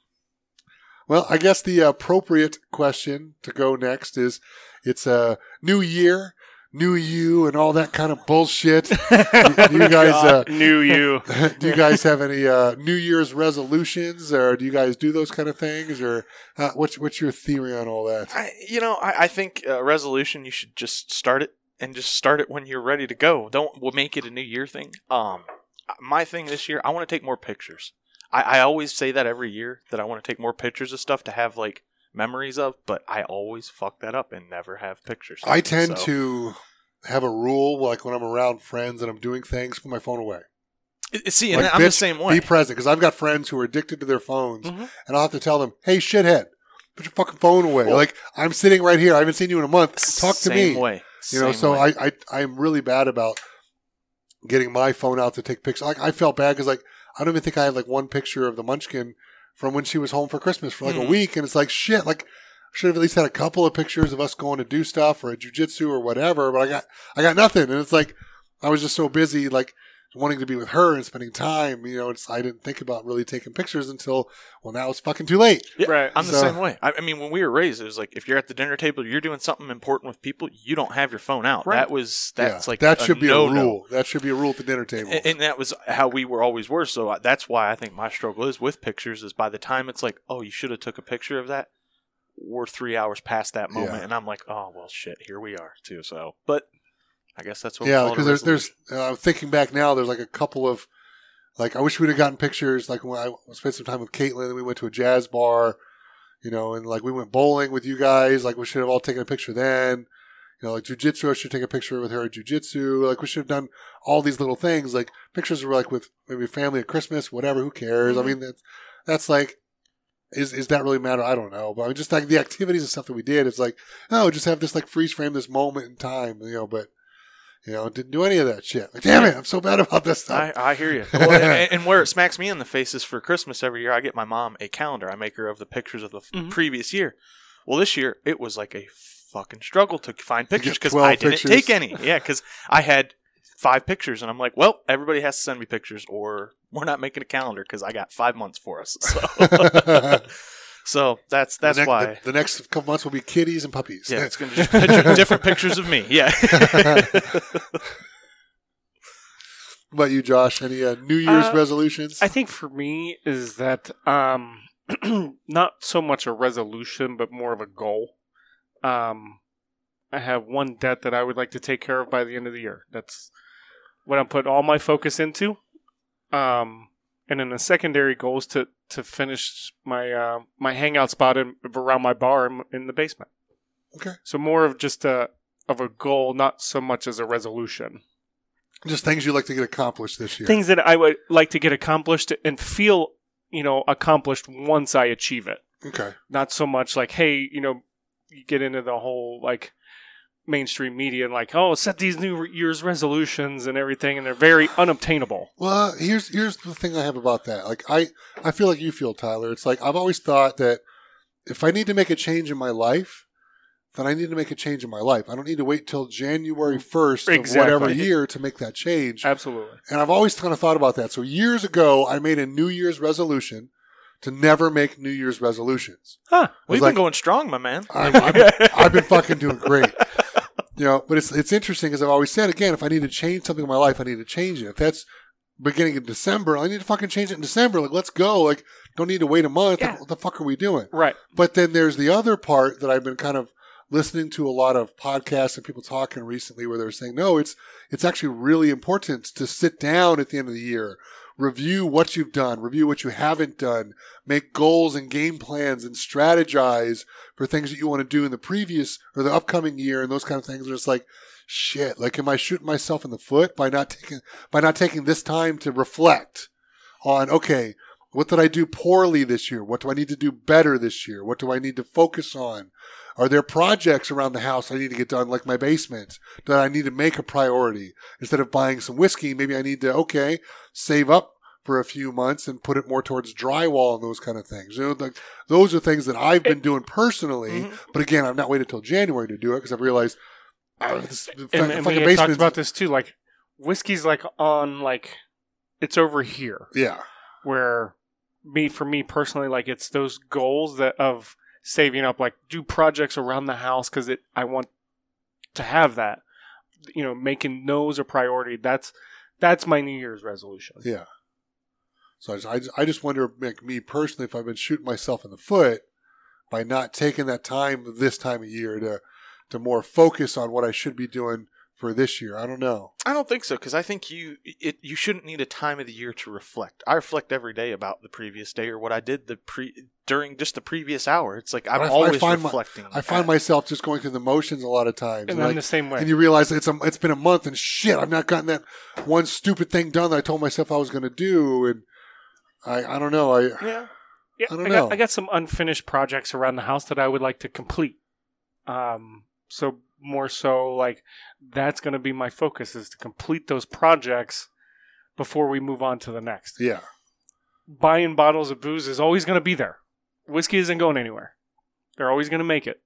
Well, I guess the appropriate question to go next is it's a new year, new you, and all that kind of bullshit. do, *laughs* do you guys uh, Knew you. *laughs* do you guys have any uh, New Year's resolutions, or do you guys do those kind of things, or uh, what's what's your theory on all that? I, you know, I, I think uh, resolution. You should just start it and just start it when you're ready to go. Don't we'll make it a new year thing. Um, my thing this year, I want to take more pictures. I, I always say that every year that I want to take more pictures of stuff to have like memories of, but I always fuck that up and never have pictures. I tend So- to have a rule, like when I'm around friends and I'm doing things, put my phone away. See, and Like, I'm the same way. Be present, because I've got friends who are addicted to their phones, Mhm. and I'll have to tell them, "Hey, shithead, put your fucking phone away." Well- like I'm sitting right here, I haven't seen you in a month. Talk to me. Way. You know, Same so way. I, I I'm really bad about getting my phone out to take pictures. Like I felt bad because like I don't even think I had like one picture of the Munchkin from when she was home for Christmas for like a Mhm. week, and it's like shit. Like I should have at least had a couple of pictures of us going to do stuff or at jujitsu or whatever. But I got I got nothing, and it's like I was just so busy like wanting to be with her and spending time. You know, it's I didn't think about really taking pictures until well now it's fucking too late. Yeah, Right. I'm the same way. I, I mean, when we were raised, it was like if you're at the dinner table, you're doing something important with people, you don't have your phone out. Right. That was that's Yeah, like that should be no a rule. That should be a rule at the dinner table. And, and that was how we were always were. So I- that's why I think my struggle is with pictures. Is by the time it's like, oh, you should have took a picture of that. We're three hours past that moment, Yeah. and I'm like, oh well, shit, here we are too. So, but I guess that's what. yeah, we call it a because there's there's uh, thinking back now, there's like a couple of like I wish we'd have gotten pictures. Like when I spent some time with Caitlin, and we went to a jazz bar, you know, and like we went bowling with you guys. Like we should have all taken a picture then. You know, like jujitsu, I should take a picture with her at jujitsu. Like we should have done all these little things. Like pictures were like with maybe family at Christmas, whatever. Who cares? Mhm. I mean, that's that's like. Is, is that really matter? I don't know, but I mean, just like the activities and stuff that we did, it's like, oh, just have this like freeze frame this moment in time, you know. But you know, didn't do any of that shit. Like, damn it, I'm so bad about this stuff. I, I hear you. *laughs* Well, and, and where it smacks me in the face is for Christmas every year, I get my mom a calendar. I make her of the pictures of the f Mhm. previous year. Well, this year it was like a fucking struggle to find pictures because I didn't pictures. take any. Yeah, because I had five pictures, and I'm like, well, everybody has to send me pictures, or we're not making a calendar because I got five months for us. *laughs* So, *laughs* so that's that's the ne- why. the, the next couple months will be kitties and puppies. yeah, it's gonna be *laughs* just picture, different pictures of me. Yeah. *laughs* What about you, Josh? Any uh, New Year's Uh, resolutions? I think for me is that um, *clears throat* not so much a resolution, but more of a goal. Um, I have one debt that I would like to take care of by the end of the year. That's what I'm putting all my focus into. Um, and then the secondary goal is to to finish my uh, my hangout spot in, around my bar in, in the basement. Okay. So more of just a of a goal, not so much as a resolution. Just things you'd like to get accomplished this year. Things that I would like to get accomplished and feel, you know, accomplished once I achieve it. okay. Not so much like, hey, you know, you get into the whole like mainstream media and like, oh, set these New Year's resolutions and everything, and they're very unobtainable. Well, here's here's the thing I have about that. Like I I feel like you feel, Tyler. It's like I've always thought that if I need to make a change in my life, then I need to make a change in my life. I don't need to wait till January first of Exactly. whatever year to make that change. Absolutely. And I've always kind of thought about that. So years ago, I made a New Year's resolution to never make New Year's resolutions. Huh. We've like- been going strong, my man. I, I've, been, I've been fucking doing great. *laughs* You know, but it's it's interesting because I've always said. Again, if I need to change something in my life, I need to change it. If that's beginning of December, I need to fucking change it in December. Like, let's go. Like, don't need to wait a month. Yeah. What the fuck are we doing? Right. But then there's the other part that I've been kind of listening to a lot of podcasts and people talking recently where they're saying, no, it's it's actually really important to sit down at the end of the year, review what you've done, review what you haven't done, make goals and game plans and strategize for things that you want to do in the previous or the upcoming year and those kind of things. And it's like, shit, like am I shooting myself in the foot by not taking by not taking this time to reflect on okay, what did I do poorly this year? What do I need to do better this year? What do I need to focus on? Are there projects around the house I need to get done, like my basement, that I need to make a priority? Instead of buying some whiskey, maybe I need to, okay, save up for a few months and put it more towards drywall and those kind of things. You know, like, those are things that I've been doing personally. Mhm. But again, I've not waited till January to do it because I've realized oh, this, And, and we had talked about this too. Like, whiskey's like on like, it's over here. Yeah. where me for me personally like it's those goals that of saving up like do projects around the house because it i want to have that you know making those a priority that's that's my new year's resolution Yeah. So I just, I just, I just wonder, like me personally, if I've been shooting myself in the foot by not taking that time this time of year to to more focus on what I should be doing for this year. I don't know. I don't think so because I think you it you shouldn't need a time of the year to reflect. I reflect every day about the previous day or what I did the pre during just the previous hour. It's like I'm I- I always find my- reflecting. I find myself just going through the motions a lot of times, and and, i'm like, the same way and you realize it's a, it's been a month and shit, I've not gotten that one stupid thing done that I told myself I was going to do, and I I don't know. I yeah. yeah I don't I, know. got, I got some unfinished projects around the house that i would like to complete um so more so like that's going to be my focus is to complete those projects before we move on to the next yeah. buying bottles of booze is always going to be there. Whiskey isn't going anywhere. They're always going to make it.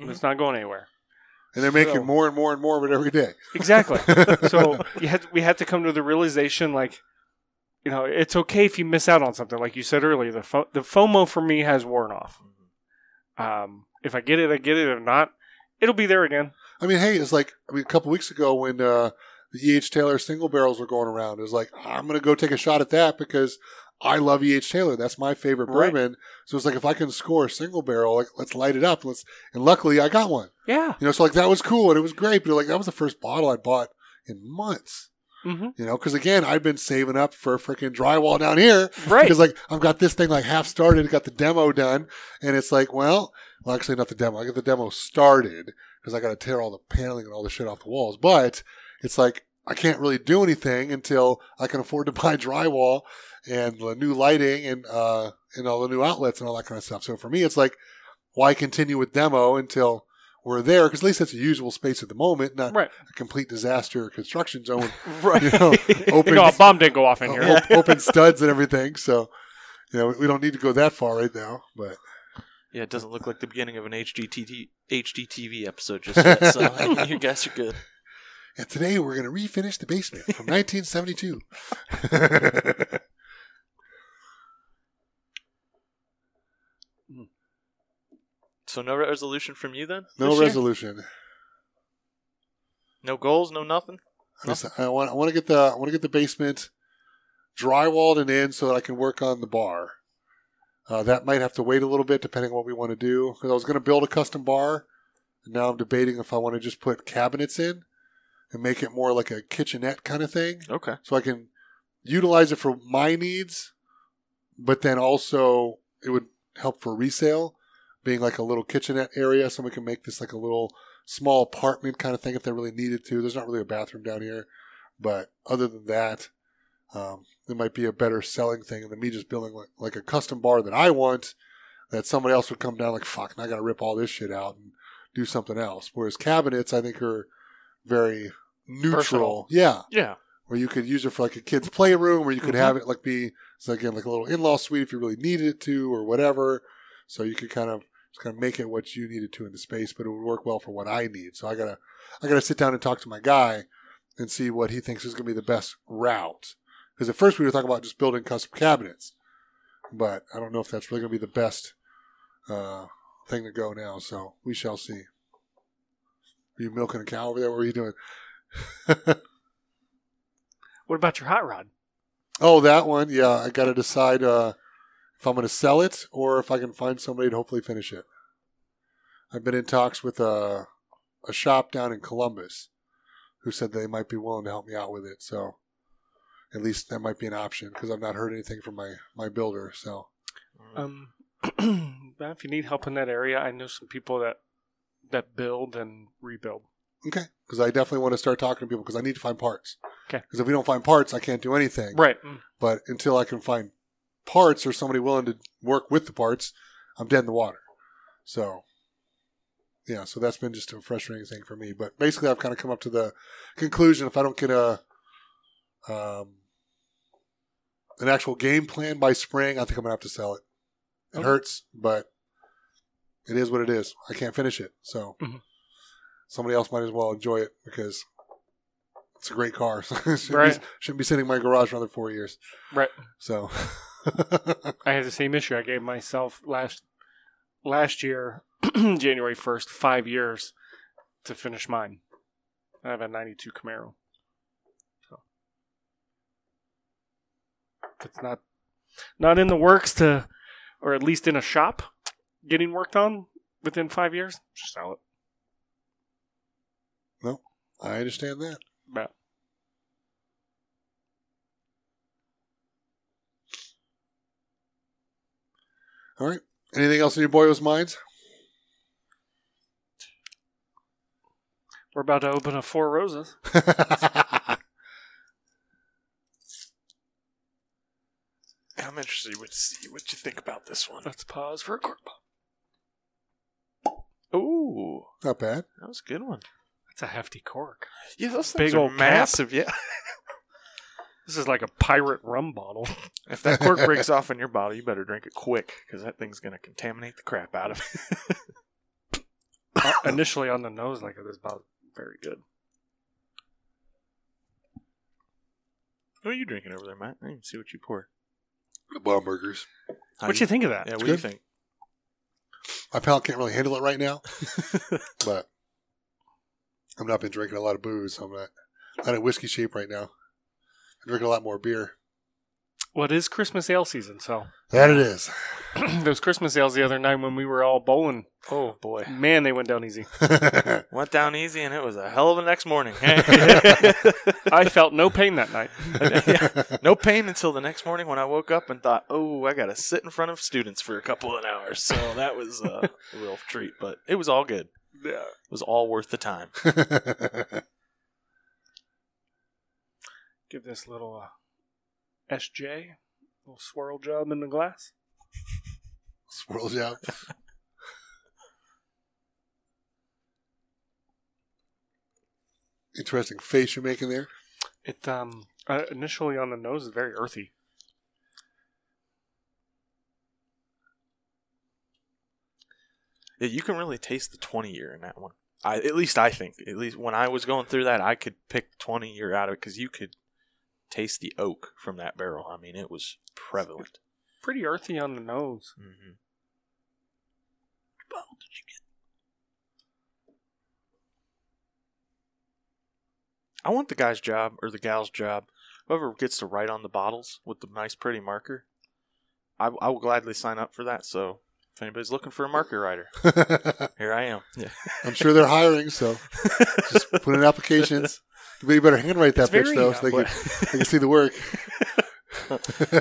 Mhm. It's not going anywhere. And they're making So- more and more and more of it every day. Exactly. *laughs* so you had we had to come to the realization, like, you know, it's okay if you miss out on something. Like you said earlier, the fo- the FOMO for me has worn off. Um, if I get it, I get it. If not, it'll be there again. I mean, hey, it's like I mean, a couple weeks ago when uh, the E.H. Taylor single barrels were going around, it was like I'm going to go take a shot at that because I love E.H. Taylor. That's my favorite Right. bourbon. So it's like if I can score a single barrel, like let's light it up. Let's and luckily I got one. Yeah. You know, so like that was cool and it was great. But like that was the first bottle I bought in months. hmm You know, because again, I've been saving up for a freaking drywall down here Right. *laughs* because like I've got this thing like half started, got the demo done, and it's like, well, well, actually not the demo. I got the demo started because I got to tear all the paneling and all the shit off the walls. But it's like I can't really do anything until I can afford to *laughs* buy drywall and the new lighting and uh and all the new outlets and all that kind of stuff. So for me, it's like, why continue with demo until we're there? Because at least it's a usable space at the moment, not Right. a complete disaster construction zone. *laughs* right. *laughs* You know, open know, a bomb didn't go off in uh, here. open studs and everything. So, you know, we don't need to go that far right now. But Yeah, it doesn't look like the beginning of an HGTV HGTV episode just yet. So I *laughs* mean, *laughs* you guys are good. And today we're going to refinish the basement from *laughs* 1972. So no resolution from you then? no this year? resolution. No goals, no nothing. I I want I want to get the I want to get the basement drywalled and in so that I can work on the bar. Uh, that might have to wait a little bit depending on what we want to do. Because I was going to build a custom bar, and now I'm debating if I want to just put cabinets in and make it more like a kitchenette kind of thing, Okay. so I can utilize it for my needs, but then also it would help for resale, being like a little kitchenette area. Someone can make this like a little small apartment kind of thing if they really needed to. There's not really a bathroom down here, but other than that, um, it might be a better selling thing than me just building like, like a custom bar that I want. That somebody else would come down like fuck, I got to rip all this shit out and do something else. Whereas cabinets, I think, are very neutral. Versatile. Yeah, Yeah. where you could use it for like a kid's playroom, or you could Mhm. have it like be again like a little in-law suite if you really needed it to, or whatever. So you could kind of just kind of make it what you needed to in the space, but it would work well for what I need. So I gotta I gotta sit down and talk to my guy and see what he thinks is gonna be the best route. Because at first we were talking about just building custom cabinets, but I don't know if that's really gonna be the best uh, thing to go now. So we shall see. Are you milking a cow over there? What are you doing? *laughs* What about your hot rod? Oh, that one. Yeah, I got to decide uh, if I'm going to sell it or if I can find somebody to hopefully finish it. I've been in talks with a, a shop down in Columbus who said they might be willing to help me out with it. So at least that might be an option because I've not heard anything from my, my builder. So Um, *clears throat* well, if you need help in that area, I know some people that that build and rebuild. okay, because I definitely want to start talking to people because I need to find parts. Okay, Because if we don't find parts, I can't do anything. Right. But until I can find parts or somebody willing to work with the parts, I'm dead in the water. So, yeah, so that's been just a frustrating thing for me. But basically, I've kind of come up to the conclusion if I don't get a um, an actual game plan by spring, I think I'm gonna have to sell it. It Okay. hurts, but it is what it is. I can't finish it, so Mhm. somebody else might as well enjoy it because it's a great car. So *laughs* shouldn't, Right. be, shouldn't be sitting in my garage for another four years. Right. So, *laughs* I had the same issue. I gave myself last last year, *clears throat* January first, five years to finish mine. I have a '92 Camaro. So if it's not not in the works to, or at least in a shop, getting worked on within five years. Just sell it. No, I understand that. Yeah. All right. Anything else in your boyos' minds? We're about to open a Four Roses. *laughs* I'm interested to see what you think about this one. Let's pause for a cork pop. Ooh, Not bad. that was a good one. That's a hefty cork. Yeah, those Big things are old cap. massive. Yeah. *laughs* This is like a pirate rum bottle. *laughs* If that cork breaks off in your bottle, you better drink it quick because that thing's gonna contaminate the crap out of it. *laughs* Uh, Initially on the nose, like this bottle, very good. what are you drinking over there, Matt? I didn't see what you poured. Bomberger's. How What do you think of that? Yeah, what do you think? My palate can't really handle it right now, *laughs* but I've not been drinking a lot of booze, I'm not, not in whiskey shape right now. I'm drinking a lot more beer. Well, it is Christmas ale season, so *clears throat* That it is. *clears throat* those Christmas ales the other night when we were all bowling, Oh boy, man, they went down easy. *laughs* went down easy, and it was a hell of a next morning. *laughs* I felt no pain that night. *laughs* no pain until the next morning when I woke up and thought, "Oh, I got to sit in front of students for a couple of hours." So that was uh, a real treat, but it was all good. Yeah. It was all worth the time. Give this little uh, SJ, little swirl job in the glass. Swirls *laughs* out. Interesting face you're making there. It um uh, initially on the nose is very earthy. Yeah, you can really taste the twenty year in that one. I at least I think at least when I was going through that, I could pick twenty year out of it because you could taste the oak from that barrel. I mean, it was prevalent. Pretty earthy on the nose. Mm-hmm. What bottle did you get? I want the guy's job or the gal's job. Whoever gets to write on the bottles with the nice, pretty marker, I, I will gladly sign up for that. So if anybody's looking for a marker writer, *laughs* here I am. Yeah. I'm sure they're hiring, so *laughs* just put in applications. You better handwrite that It's bitch though, uh, so they can, they can see the work. *laughs*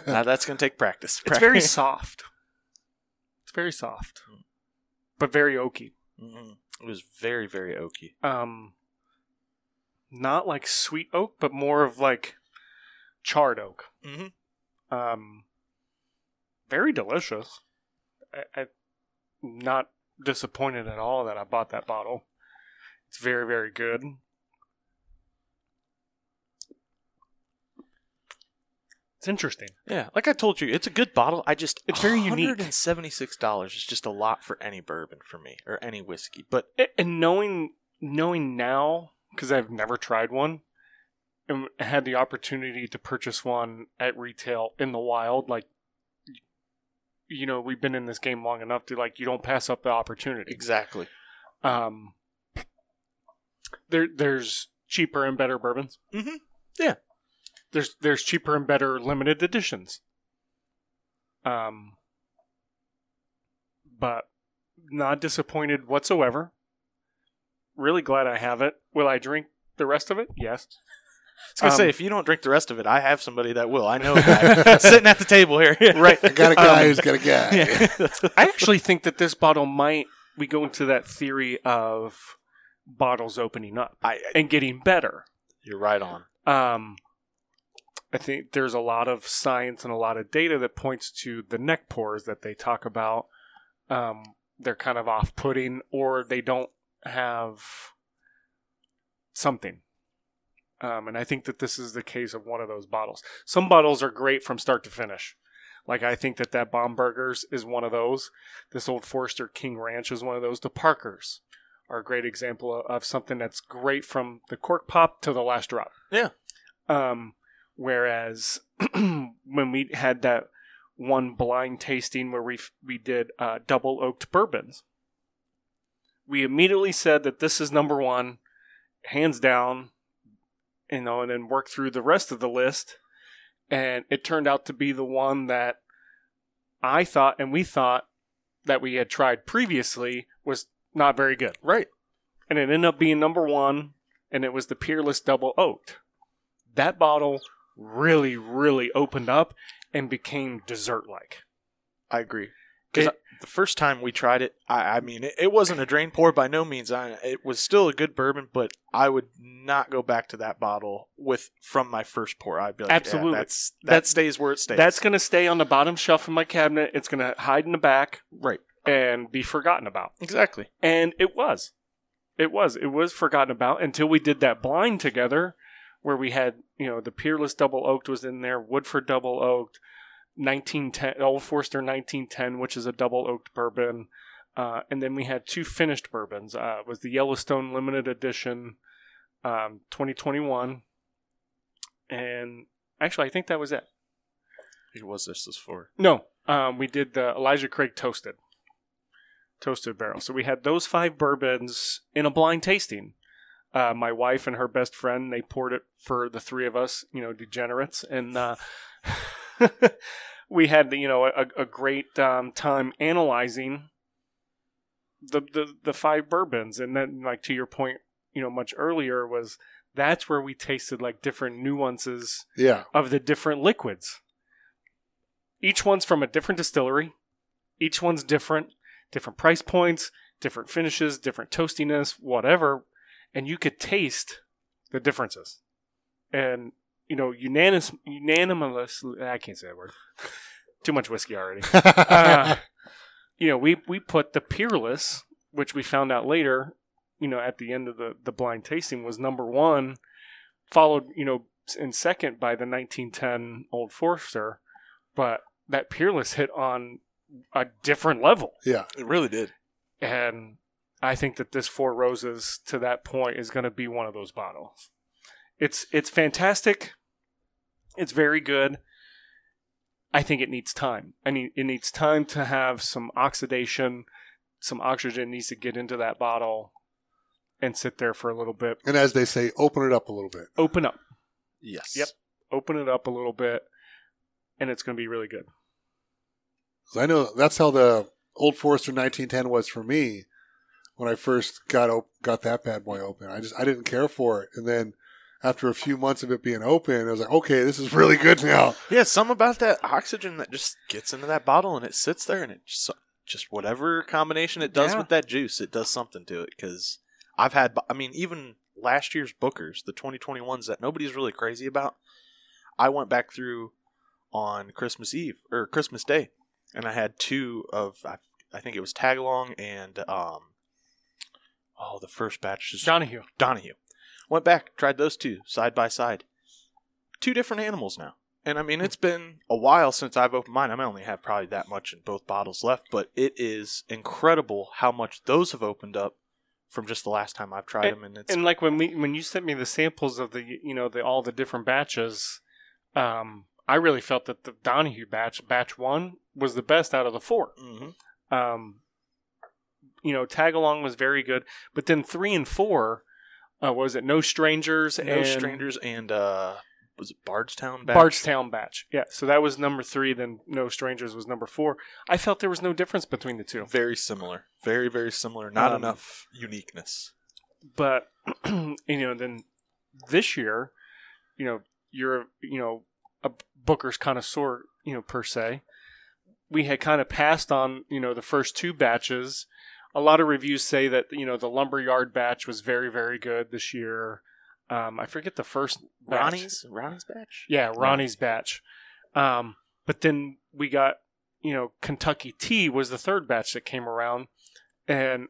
Now that's going to take practice. It's very *laughs* soft. It's very soft, but very oaky. Mhm. It was very, very oaky. Um, not like sweet oak, but more of like charred oak. Mm-hmm. Um, very delicious. I, I not disappointed at all that I bought that bottle. It's very very good. It's interesting. Yeah, like I told you, it's a good bottle. I just It's very unique. Hundred and seventy-six dollars is just a lot for any bourbon for me or any whiskey. But And knowing knowing now because I've never tried one and had the opportunity to purchase one at retail in the wild like you know we've been in this game long enough to like you don't pass up the opportunity exactly, um there there's cheaper and better bourbons Mhm. Yeah. There's there's cheaper and better limited editions um but not disappointed whatsoever really glad i have it will i drink the rest of it yes I was gonna Um, say if you don't drink the rest of it, I have somebody that will. I know a *laughs* guy sitting at the table here. *laughs* right I got a guy Um, who's got a guy. *laughs* Yeah. i actually think that this bottle might we go into that theory of bottles opening up I, and getting better you're right on. Um, I think there's a lot of science and a lot of data that points to the neck pours that they talk about. Um, they're kind of off putting or they don't have something. Um, and I think that this is the case of one of those bottles. Some bottles are great from start to finish. Like I think that that Bomberger's is one of those. This Old Forester King Ranch is one of those. The Parkers are a great example of, of something that's great from the cork pop to the last drop. Yeah. Um, whereas *clears throat* when we had that one blind tasting where we we did uh, double oaked bourbons, we immediately said that this is number one, hands down. You know, and then worked through the rest of the list, and it turned out to be the one that I thought and we thought that we had tried previously was not very good Right. and it ended up being number one, and it was the Peerless Double Oaked. That bottle really, really opened up and became dessert like. I agree. Because the first time we tried it, I, I mean, it, it wasn't a drain pour by no means. I, it was still a good bourbon, but I would not go back to that bottle with from my first pour. I'd be like, Absolutely. yeah, that's that That's- stays where it stays. That's going to stay on the bottom shelf of my cabinet. It's going to hide in the back right. and be forgotten about. Exactly. And it was. It was. It was forgotten about until we did that blind together where we had, you know, the Peerless Double Oaked was in there, Woodford Double Oaked, 1910, Old Forester 1910, which is a double oaked bourbon. Uh, and then we had two finished bourbons. Uh, it was the Yellowstone Limited Edition um, 2021. And actually, I think that was it. Who was this? This for? No, um, we did the Elijah Craig toasted, toasted barrel. So we had those five bourbons in a blind tasting. Uh, my wife and her best friend they poured it for the three of us, you know, degenerates, and uh, *laughs* we had you know a, a great um, time analyzing the, the the five bourbons, and then like to your point, you know, much earlier was that's where we tasted like different nuances Yeah. of the different liquids. Each one's from a different distillery. Each one's different, different price points, different finishes, different toastiness, whatever, and you could taste the differences. And you know, unanimous, unanimously, I can't say that word. Too much whiskey already. *laughs* Uh, you know, we we put the Peerless, which we found out later, you know, at the end of the the blind tasting was number one, followed, you know, in second by the 1910 Old Forester, but that Peerless hit on a different level, yeah. It really did. and I think that this Four Roses to that point is going to be one of those bottles. It's it's fantastic. It's very good. I think it needs time. I mean, it needs time to have some oxidation, some oxygen needs to get into that bottle and sit there for a little bit. And as they say, open it up a little bit. Open up. Yes. Yep. Open it up a little bit and it's going to be really good. I know that's how the Old Forester 1910 was for me when I first got op- got that bad boy open. I just I didn't care for it, and then after a few months of it being open, I was like, okay, this is really good now. Yeah, something about that oxygen that just gets into that bottle and it sits there and it just just whatever combination it does Yeah. with that juice, it does something to it. Because I've had, I mean, even last year's Booker's, the 2021s that nobody's really crazy about, I went back through on Christmas Eve or Christmas Day, and I had two of I, I think it was Tagalong and um, oh the first batch is Donohoe. Donohoe. Went back, tried those two side by side. Two different animals now. And I mean, it's been a while since I've opened mine. I only have probably that much in both bottles left, but it is incredible how much those have opened up from just the last time I've tried them. And it's And like when we when you sent me the samples of the you know the all the different batches, um, I really felt that the Donohoe batch, batch one, was the best out of the four. Mhm. Um, you know, tag along was very good, but then three and four, uh, was it Noe Strangers no and strangers and uh, was it Bardstown? Batch? Bardstown batch? Yeah, so that was number three. Then Noe Strangers was number four. I felt there was no difference between the two. Very similar, very very similar. Not Um, enough uniqueness. but *clears throat* you know then this year you know you're you know a booker's connoisseur you know per se we had kind of passed on you know the first two batches a lot of reviews say that you know the lumberyard batch was very very good this year um, i forget the first batch. Ronnie's Ronnie's batch. Yeah, Ronnie's batch. Um, but then we got, you know, Kentucky Tea was the third batch that came around, and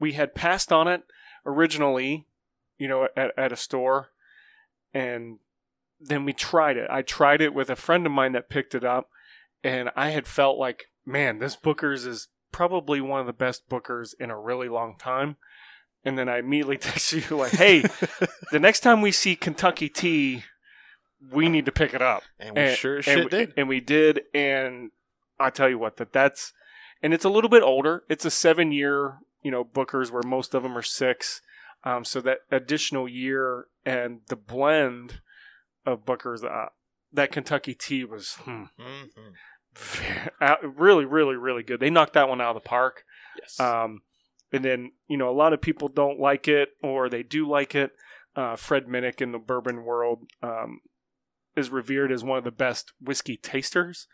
we had passed on it originally, you know, at, at a store, and then we tried it. I tried it with a friend of mine that picked it up, and I had felt like, man, this Booker's is probably one of the best Booker's in a really long time. And then I immediately *laughs* texted you like, "Hey, *laughs* the next time we see Kentucky Tea, we need to pick it up." and we sure as and shit we, did. and we did. And I tell you what, that that's and it's a little bit older. It's a seven year, you know, Booker's where most of them are six. Um, so that additional year and the blend of Booker's, uh, that Kentucky Tea was hmm, Mhm. *laughs* really, really, really good. They knocked that one out of the park. Yes. Um, and then you know a lot of people don't like it or they do like it. Uh, Fred Minnick in the bourbon world um, is revered as one of the best whiskey tasters.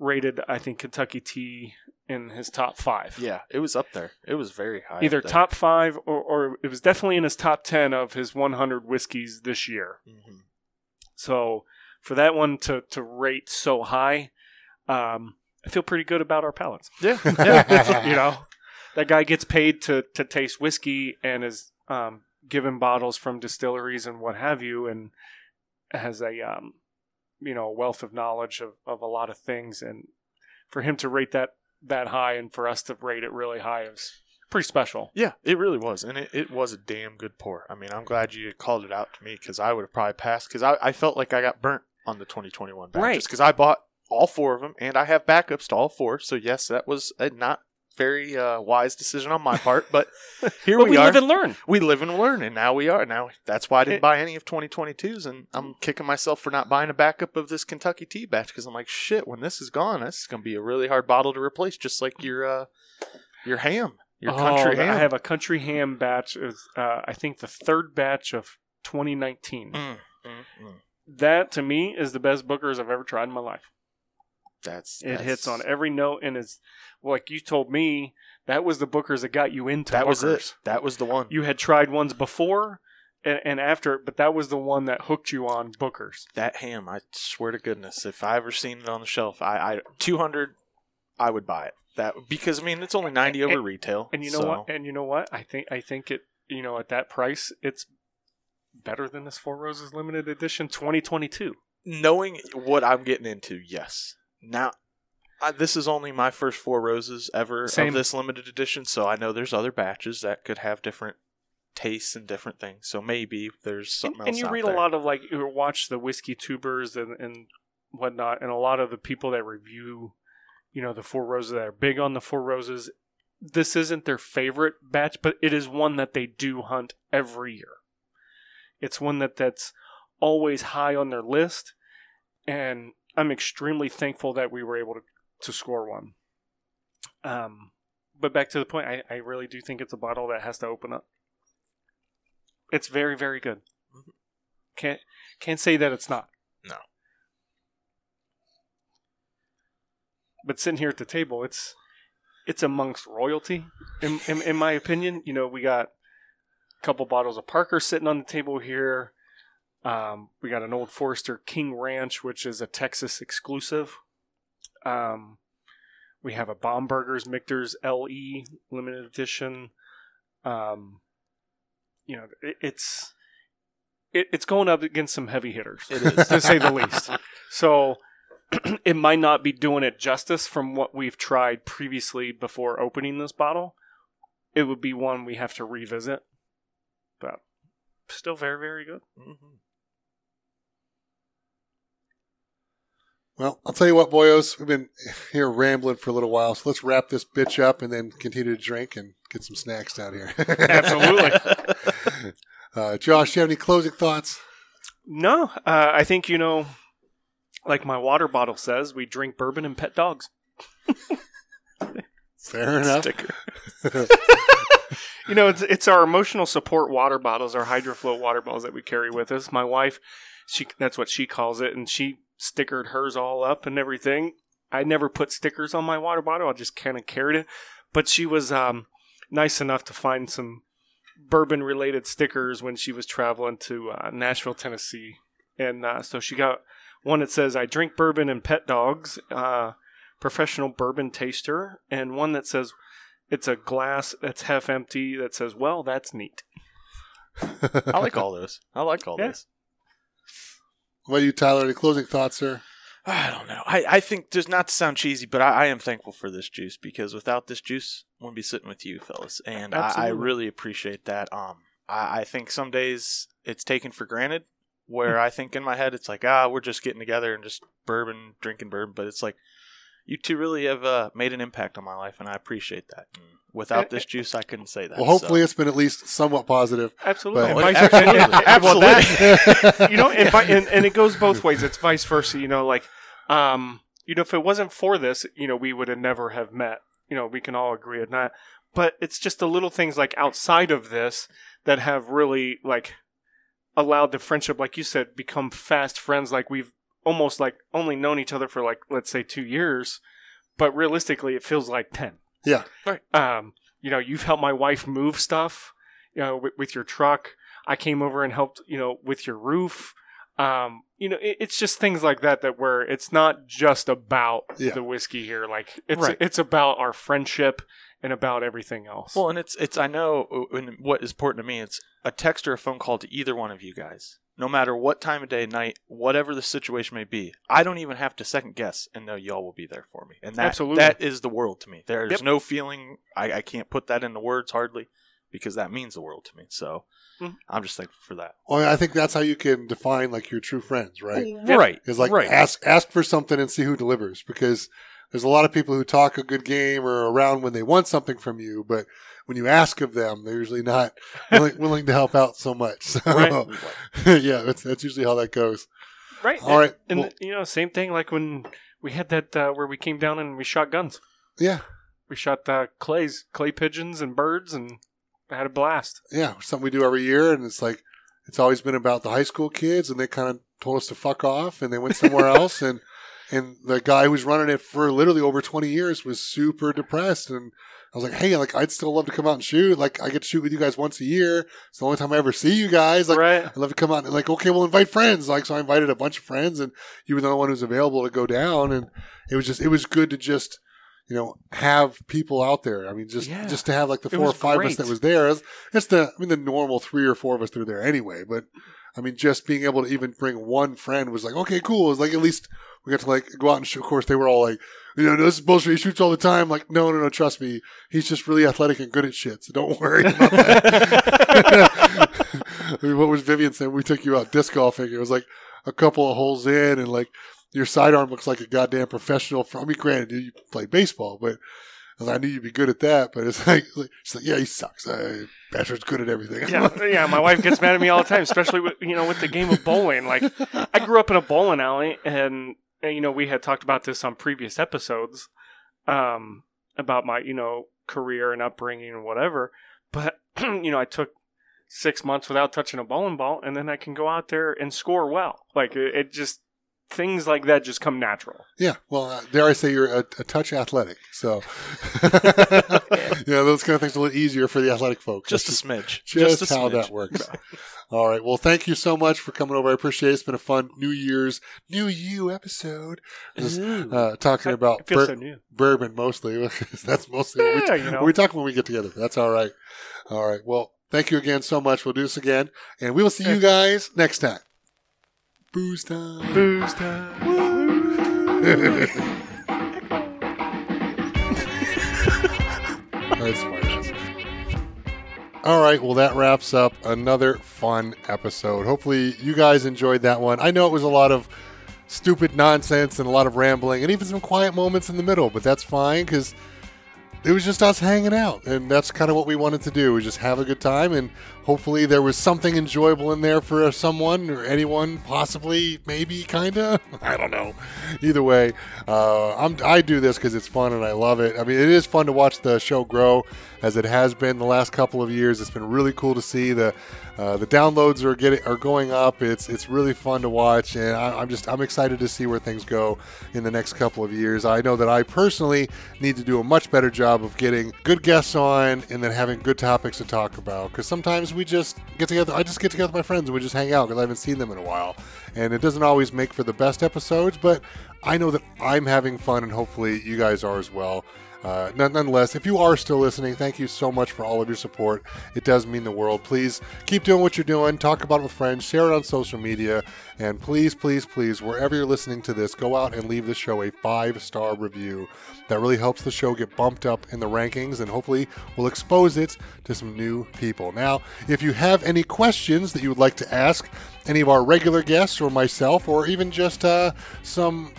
Rated, I think, Kentucky Tea in his top five. yeah, it was up there. It was very high. Either top five or, or it was definitely in his top ten of his 100 whiskeys this year. Mhm. So for that one to to rate so high, um, I feel pretty good about our palates. Yeah, *laughs* yeah. you know, that guy gets paid to to taste whiskey and is um, given bottles from distilleries and what have you, and has a um, you know wealth of knowledge of, of a lot of things. And for him to rate that that high, and for us to rate it really high, is pretty special. Yeah, it really was, and it, it was a damn good pour. I mean, I'm glad you called it out to me because I would have probably passed because I, I felt like I got burnt on the 2021 batches Right. because I bought all four of them and I have backups to all four. So yes, that was a not very uh, wise decision on my part, but *laughs* here But we, we are. live and learn. we live and learn, and now we are. Now that's why I didn't It- buy any of 2022s, and I'm kicking myself for not buying a backup of this Kentucky tea batch because I'm like, shit. When this is gone, this is gonna be a really hard bottle to replace, just like your uh, your ham, your country Oh, ham. I have a country ham batch. Is uh, I think the third batch of 2019. Mm, mm, mm. That to me is the best Booker's I've ever tried in my life. That's It that's- hits on every note and is like you told me that was the Booker's that got you into That was it. That was the one. You had tried ones before and, and after, but that was the one that hooked you on Booker's. that ham. I swear to goodness, if I ever seen it on the shelf, I, I 200, I would buy it. That because I mean it's only 90 over And- retail. And you know so- what? And you know what? I think I think it. You know, at that price, it's better than this Four Roses limited edition 2022. Knowing what I'm getting into, yes. Now, I, this is only my first four roses ever Same. of this limited edition, so I know there's other batches that could have different tastes and different things. So maybe there's something and, else. and you read there. a lot of like you watch the whiskey tubers and and whatnot, and a lot of the people that review, you know, the Four Roses that are big on the Four Roses. This isn't their favorite batch, but it is one that they do hunt every year. It's one that that's always high on their list, and I'm extremely thankful that we were able to to score one. Um, but back to the point, I, I really do think it's a bottle that has to open up. It's very, very good. Can't can't say that it's not. No. But sitting here at the table, it's it's amongst royalty, in, in in my opinion. You know, we got a couple bottles of Parker sitting on the table here. Um, we got an old Forester King Ranch, which is a Texas exclusive. Um, we have a Bomberger's Michter's LE limited edition. Um, you know, it, it's it, it's going up against some heavy hitters, to say the least. So *clears throat* it might not be doing it justice from what we've tried previously before opening this bottle. It would be one we have to revisit, but still very very good. Mhm. Well, I'll tell you what, boyos, we've been here rambling for a little while, so let's wrap this bitch up and then continue to drink and get some snacks down here. *laughs* Absolutely. uh, Josh, do you have any closing thoughts? No, uh, I think you know, like my water bottle says, we drink bourbon and pet dogs. *laughs* Fair enough. Sticker. *laughs* You know, it's it's our emotional support water bottles, our hydroflow water bottles that we carry with us. My wife, she that's what she calls it, and she stickered hers all up and everything. I never put stickers on my water bottle; I just kind of carried it. But she was um, nice enough to find some bourbon related stickers when she was traveling to uh, Nashville, Tennessee, and uh, so she got one that says "I drink bourbon and pet dogs." Uh, professional bourbon taster, and one that says it's a glass that's half empty that says, "Well, that's neat." *laughs* I like all those. I like all Yeah. this. What about you, Tyler? Any closing thoughts, sir? I don't know. I, I think just not to sound cheesy, but I, I am thankful for this juice because without this juice, I wouldn't be sitting with you fellas, and I, I really appreciate that. Um, I, I think some days it's taken for granted. Where I think in my head it's like, ah, we're just getting together and just bourbon, drinking bourbon, but it's like you two really have uh, made an impact on my life, and I appreciate that. And without this juice, I couldn't say that. Well, hopefully so. it's been at least somewhat positive. Absolutely, But- Well, vice- and- and- absolutely. and- well, that- you know, and, vi- and and it *laughs* goes both ways. It's vice versa. You know, like, um, you know, if it wasn't for this, you know, we would have never have met. You know, we can all agree on that. But it's just the little things like outside of this that have really like allowed the friendship, like you said, become fast friends. Like we've almost like only known each other for like let's say two years, but realistically, it feels like ten. Yeah. Right. Um, you know, you've helped my wife move stuff. You know, with, with your truck. I came over and helped. You know, with your roof. Um, you know, it, it's just things like that that where it's not just about Yeah. the whiskey here. Like it's Right. it's about our friendship and about everything else. Well, and it's it's I know uh, and what is important to me. It's a text or a phone call to either one of you guys, no matter what time of day, night, whatever the situation may be. I don't even have to second guess and know y'all will be there for me, and that Absolutely. that is the world to me. There's Yep. no feeling I, I can't put that into words hardly because that means the world to me. So Mhm. I'm just thankful for that. Well, I think that's how you can define like your true friends, right? Right. Is like right. ask ask for something and see who delivers because there's a lot of people who talk a good game or around when they want something from you, but when you ask of them, they're usually not *laughs* willing, willing to help out so much. So, Right. *laughs* yeah, that's that's usually how that goes. right. All right. And well, you know, same thing like when we had that uh, where we came down and we shot guns. yeah, We shot uh, clays, clay pigeons, and birds, and had a blast. yeah, something we do every year, and it's like it's always been about the high school kids, and they kind of told us to fuck off, and they went somewhere *laughs* else, and and the guy who's running it for literally over twenty years was super depressed, and I was like, hey, like I'd still love to come out and shoot, like I get to shoot with you guys once a year. It's the only time I ever see you guys, like. right. I'd love to come out and like, okay, we'll invite friends. Like, so I invited a bunch of friends and you were the only one who was available to go down. And it was just, it was good to just, you know, have people out there. I mean, just, Yeah. just to have like the four or five of us that was there. It's, it's the, I mean, the normal three or four of us that are there anyway, but I mean, just being able to even bring one friend was like, okay, cool. It was like at least we got to like go out and shoot. Of course, they were all like, you know, this is bullshit. He shoots all the time. Like, no, no, no, trust me. He's just really athletic and good at shit. So don't *laughs* worry about that. *laughs* I mean, what was Vivian saying? We took you out disc golfing. It was like a couple of holes in, and like your sidearm looks like a goddamn professional. I mean, granted, you play baseball, but I, like, I knew you'd be good at that. But it's *laughs* like, like yeah, he sucks. Uh, Bachelor's good at everything. yeah, *laughs* yeah. My wife gets mad at me all the time, especially with you know with the game of bowling. Like, I grew up in a bowling alley, and, and you know we had talked about this on previous episodes, um, about my you know career and upbringing and whatever. But *clears throat* you know, I took six months without touching a bowling ball, and then I can go out there and score well. Like it, it just things like that just come natural. Yeah, well, uh, dare I say you're a, a touch athletic, so *laughs* *laughs* yeah, those kind of things are a little easier for the athletic folks. Just a smidge. just, *laughs* Just a how smidge. that works. All right, well, thank you so much for coming over. I appreciate it. It's been a fun New Year's New You episode. Just, uh, talking I about feel bur- so bourbon mostly. That's mostly what we, Yeah, you know. we talk when we get together. That's all right. All right. Well, thank you again so much. We'll do this again, and we will see you guys next time. Booze time. Booze time. *laughs* That's smart. All right, well, that wraps up another fun episode. Hopefully, you guys enjoyed that one. I know it was a lot of stupid nonsense and a lot of rambling and even some quiet moments in the middle, but that's fine because it was just us hanging out. And that's kind of what we wanted to do, was just have a good time. And hopefully, there was something enjoyable in there for someone or anyone, possibly, maybe, kind of. *laughs* I don't know. Either way, uh, I do this because it's fun and I love it. I mean, it is fun to watch the show grow as it has been the last couple of years. It's been really cool to see the uh, the downloads are getting are going up. It's it's really fun to watch, and I, I'm just I'm excited to see where things go in the next couple of years. I know that I personally need to do a much better job of getting good guests on and then having good topics to talk about. Because sometimes we just get together. I just get together with my friends and we just hang out because I haven't seen them in a while, and it doesn't always make for the best episodes. But I know that I'm having fun, and hopefully you guys are as well. Uh, nonetheless, if you are still listening, thank you so much for all of your support. It does mean the world. Please keep doing what you're doing. Talk about it with friends. Share it on social media. And please, please, please, wherever you're listening to this, go out and leave the show a five star review. That really helps the show get bumped up in the rankings and hopefully will expose it to some new people. Now, if you have any questions that you would like to ask any of our regular guests or myself, or even just uh, some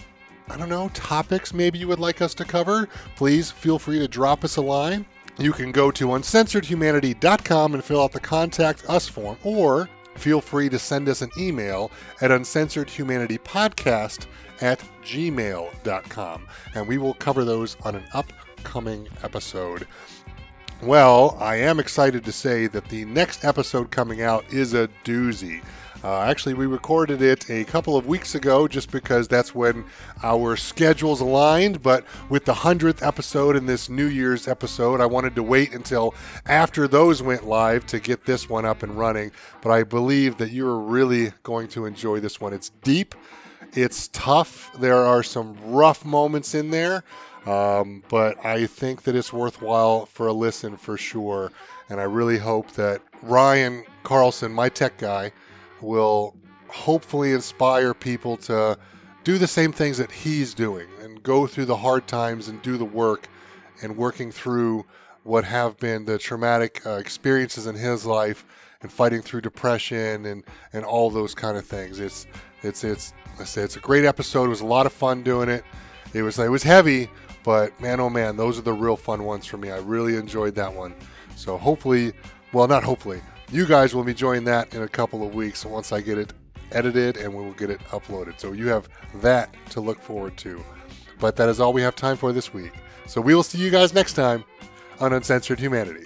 I don't know, topics maybe you would like us to cover, please feel free to drop us a line. You can go to uncensoredhumanity.com and fill out the contact us form, or feel free to send us an email at uncensoredhumanitypodcast at gmail.com, and we will cover those on an upcoming episode. Well, I am excited to say that the next episode coming out is a doozy. Uh, actually, we recorded it a couple of weeks ago just because that's when our schedules aligned. But with the 100th episode and this New Year's episode, I wanted to wait until after those went live to get this one up and running. But I believe that you're really going to enjoy this one. It's deep, it's tough, there are some rough moments in there. Um, but I think that it's worthwhile for a listen for sure. And I really hope that Ryan Carlson, my tech guy, will hopefully inspire people to do the same things that he's doing and go through the hard times and do the work and working through what have been the traumatic uh, experiences in his life and fighting through depression and, and all those kind of things. It's it's it's I say it's a great episode. It was a lot of fun doing it. It was it was heavy, but man oh man, those are the real fun ones for me. I really enjoyed that one. So hopefully, well not hopefully, you guys will be joining that in a couple of weeks once I get it edited and we will get it uploaded. So you have that to look forward to. But that is all we have time for this week. So we will see you guys next time on Uncensored Humanity.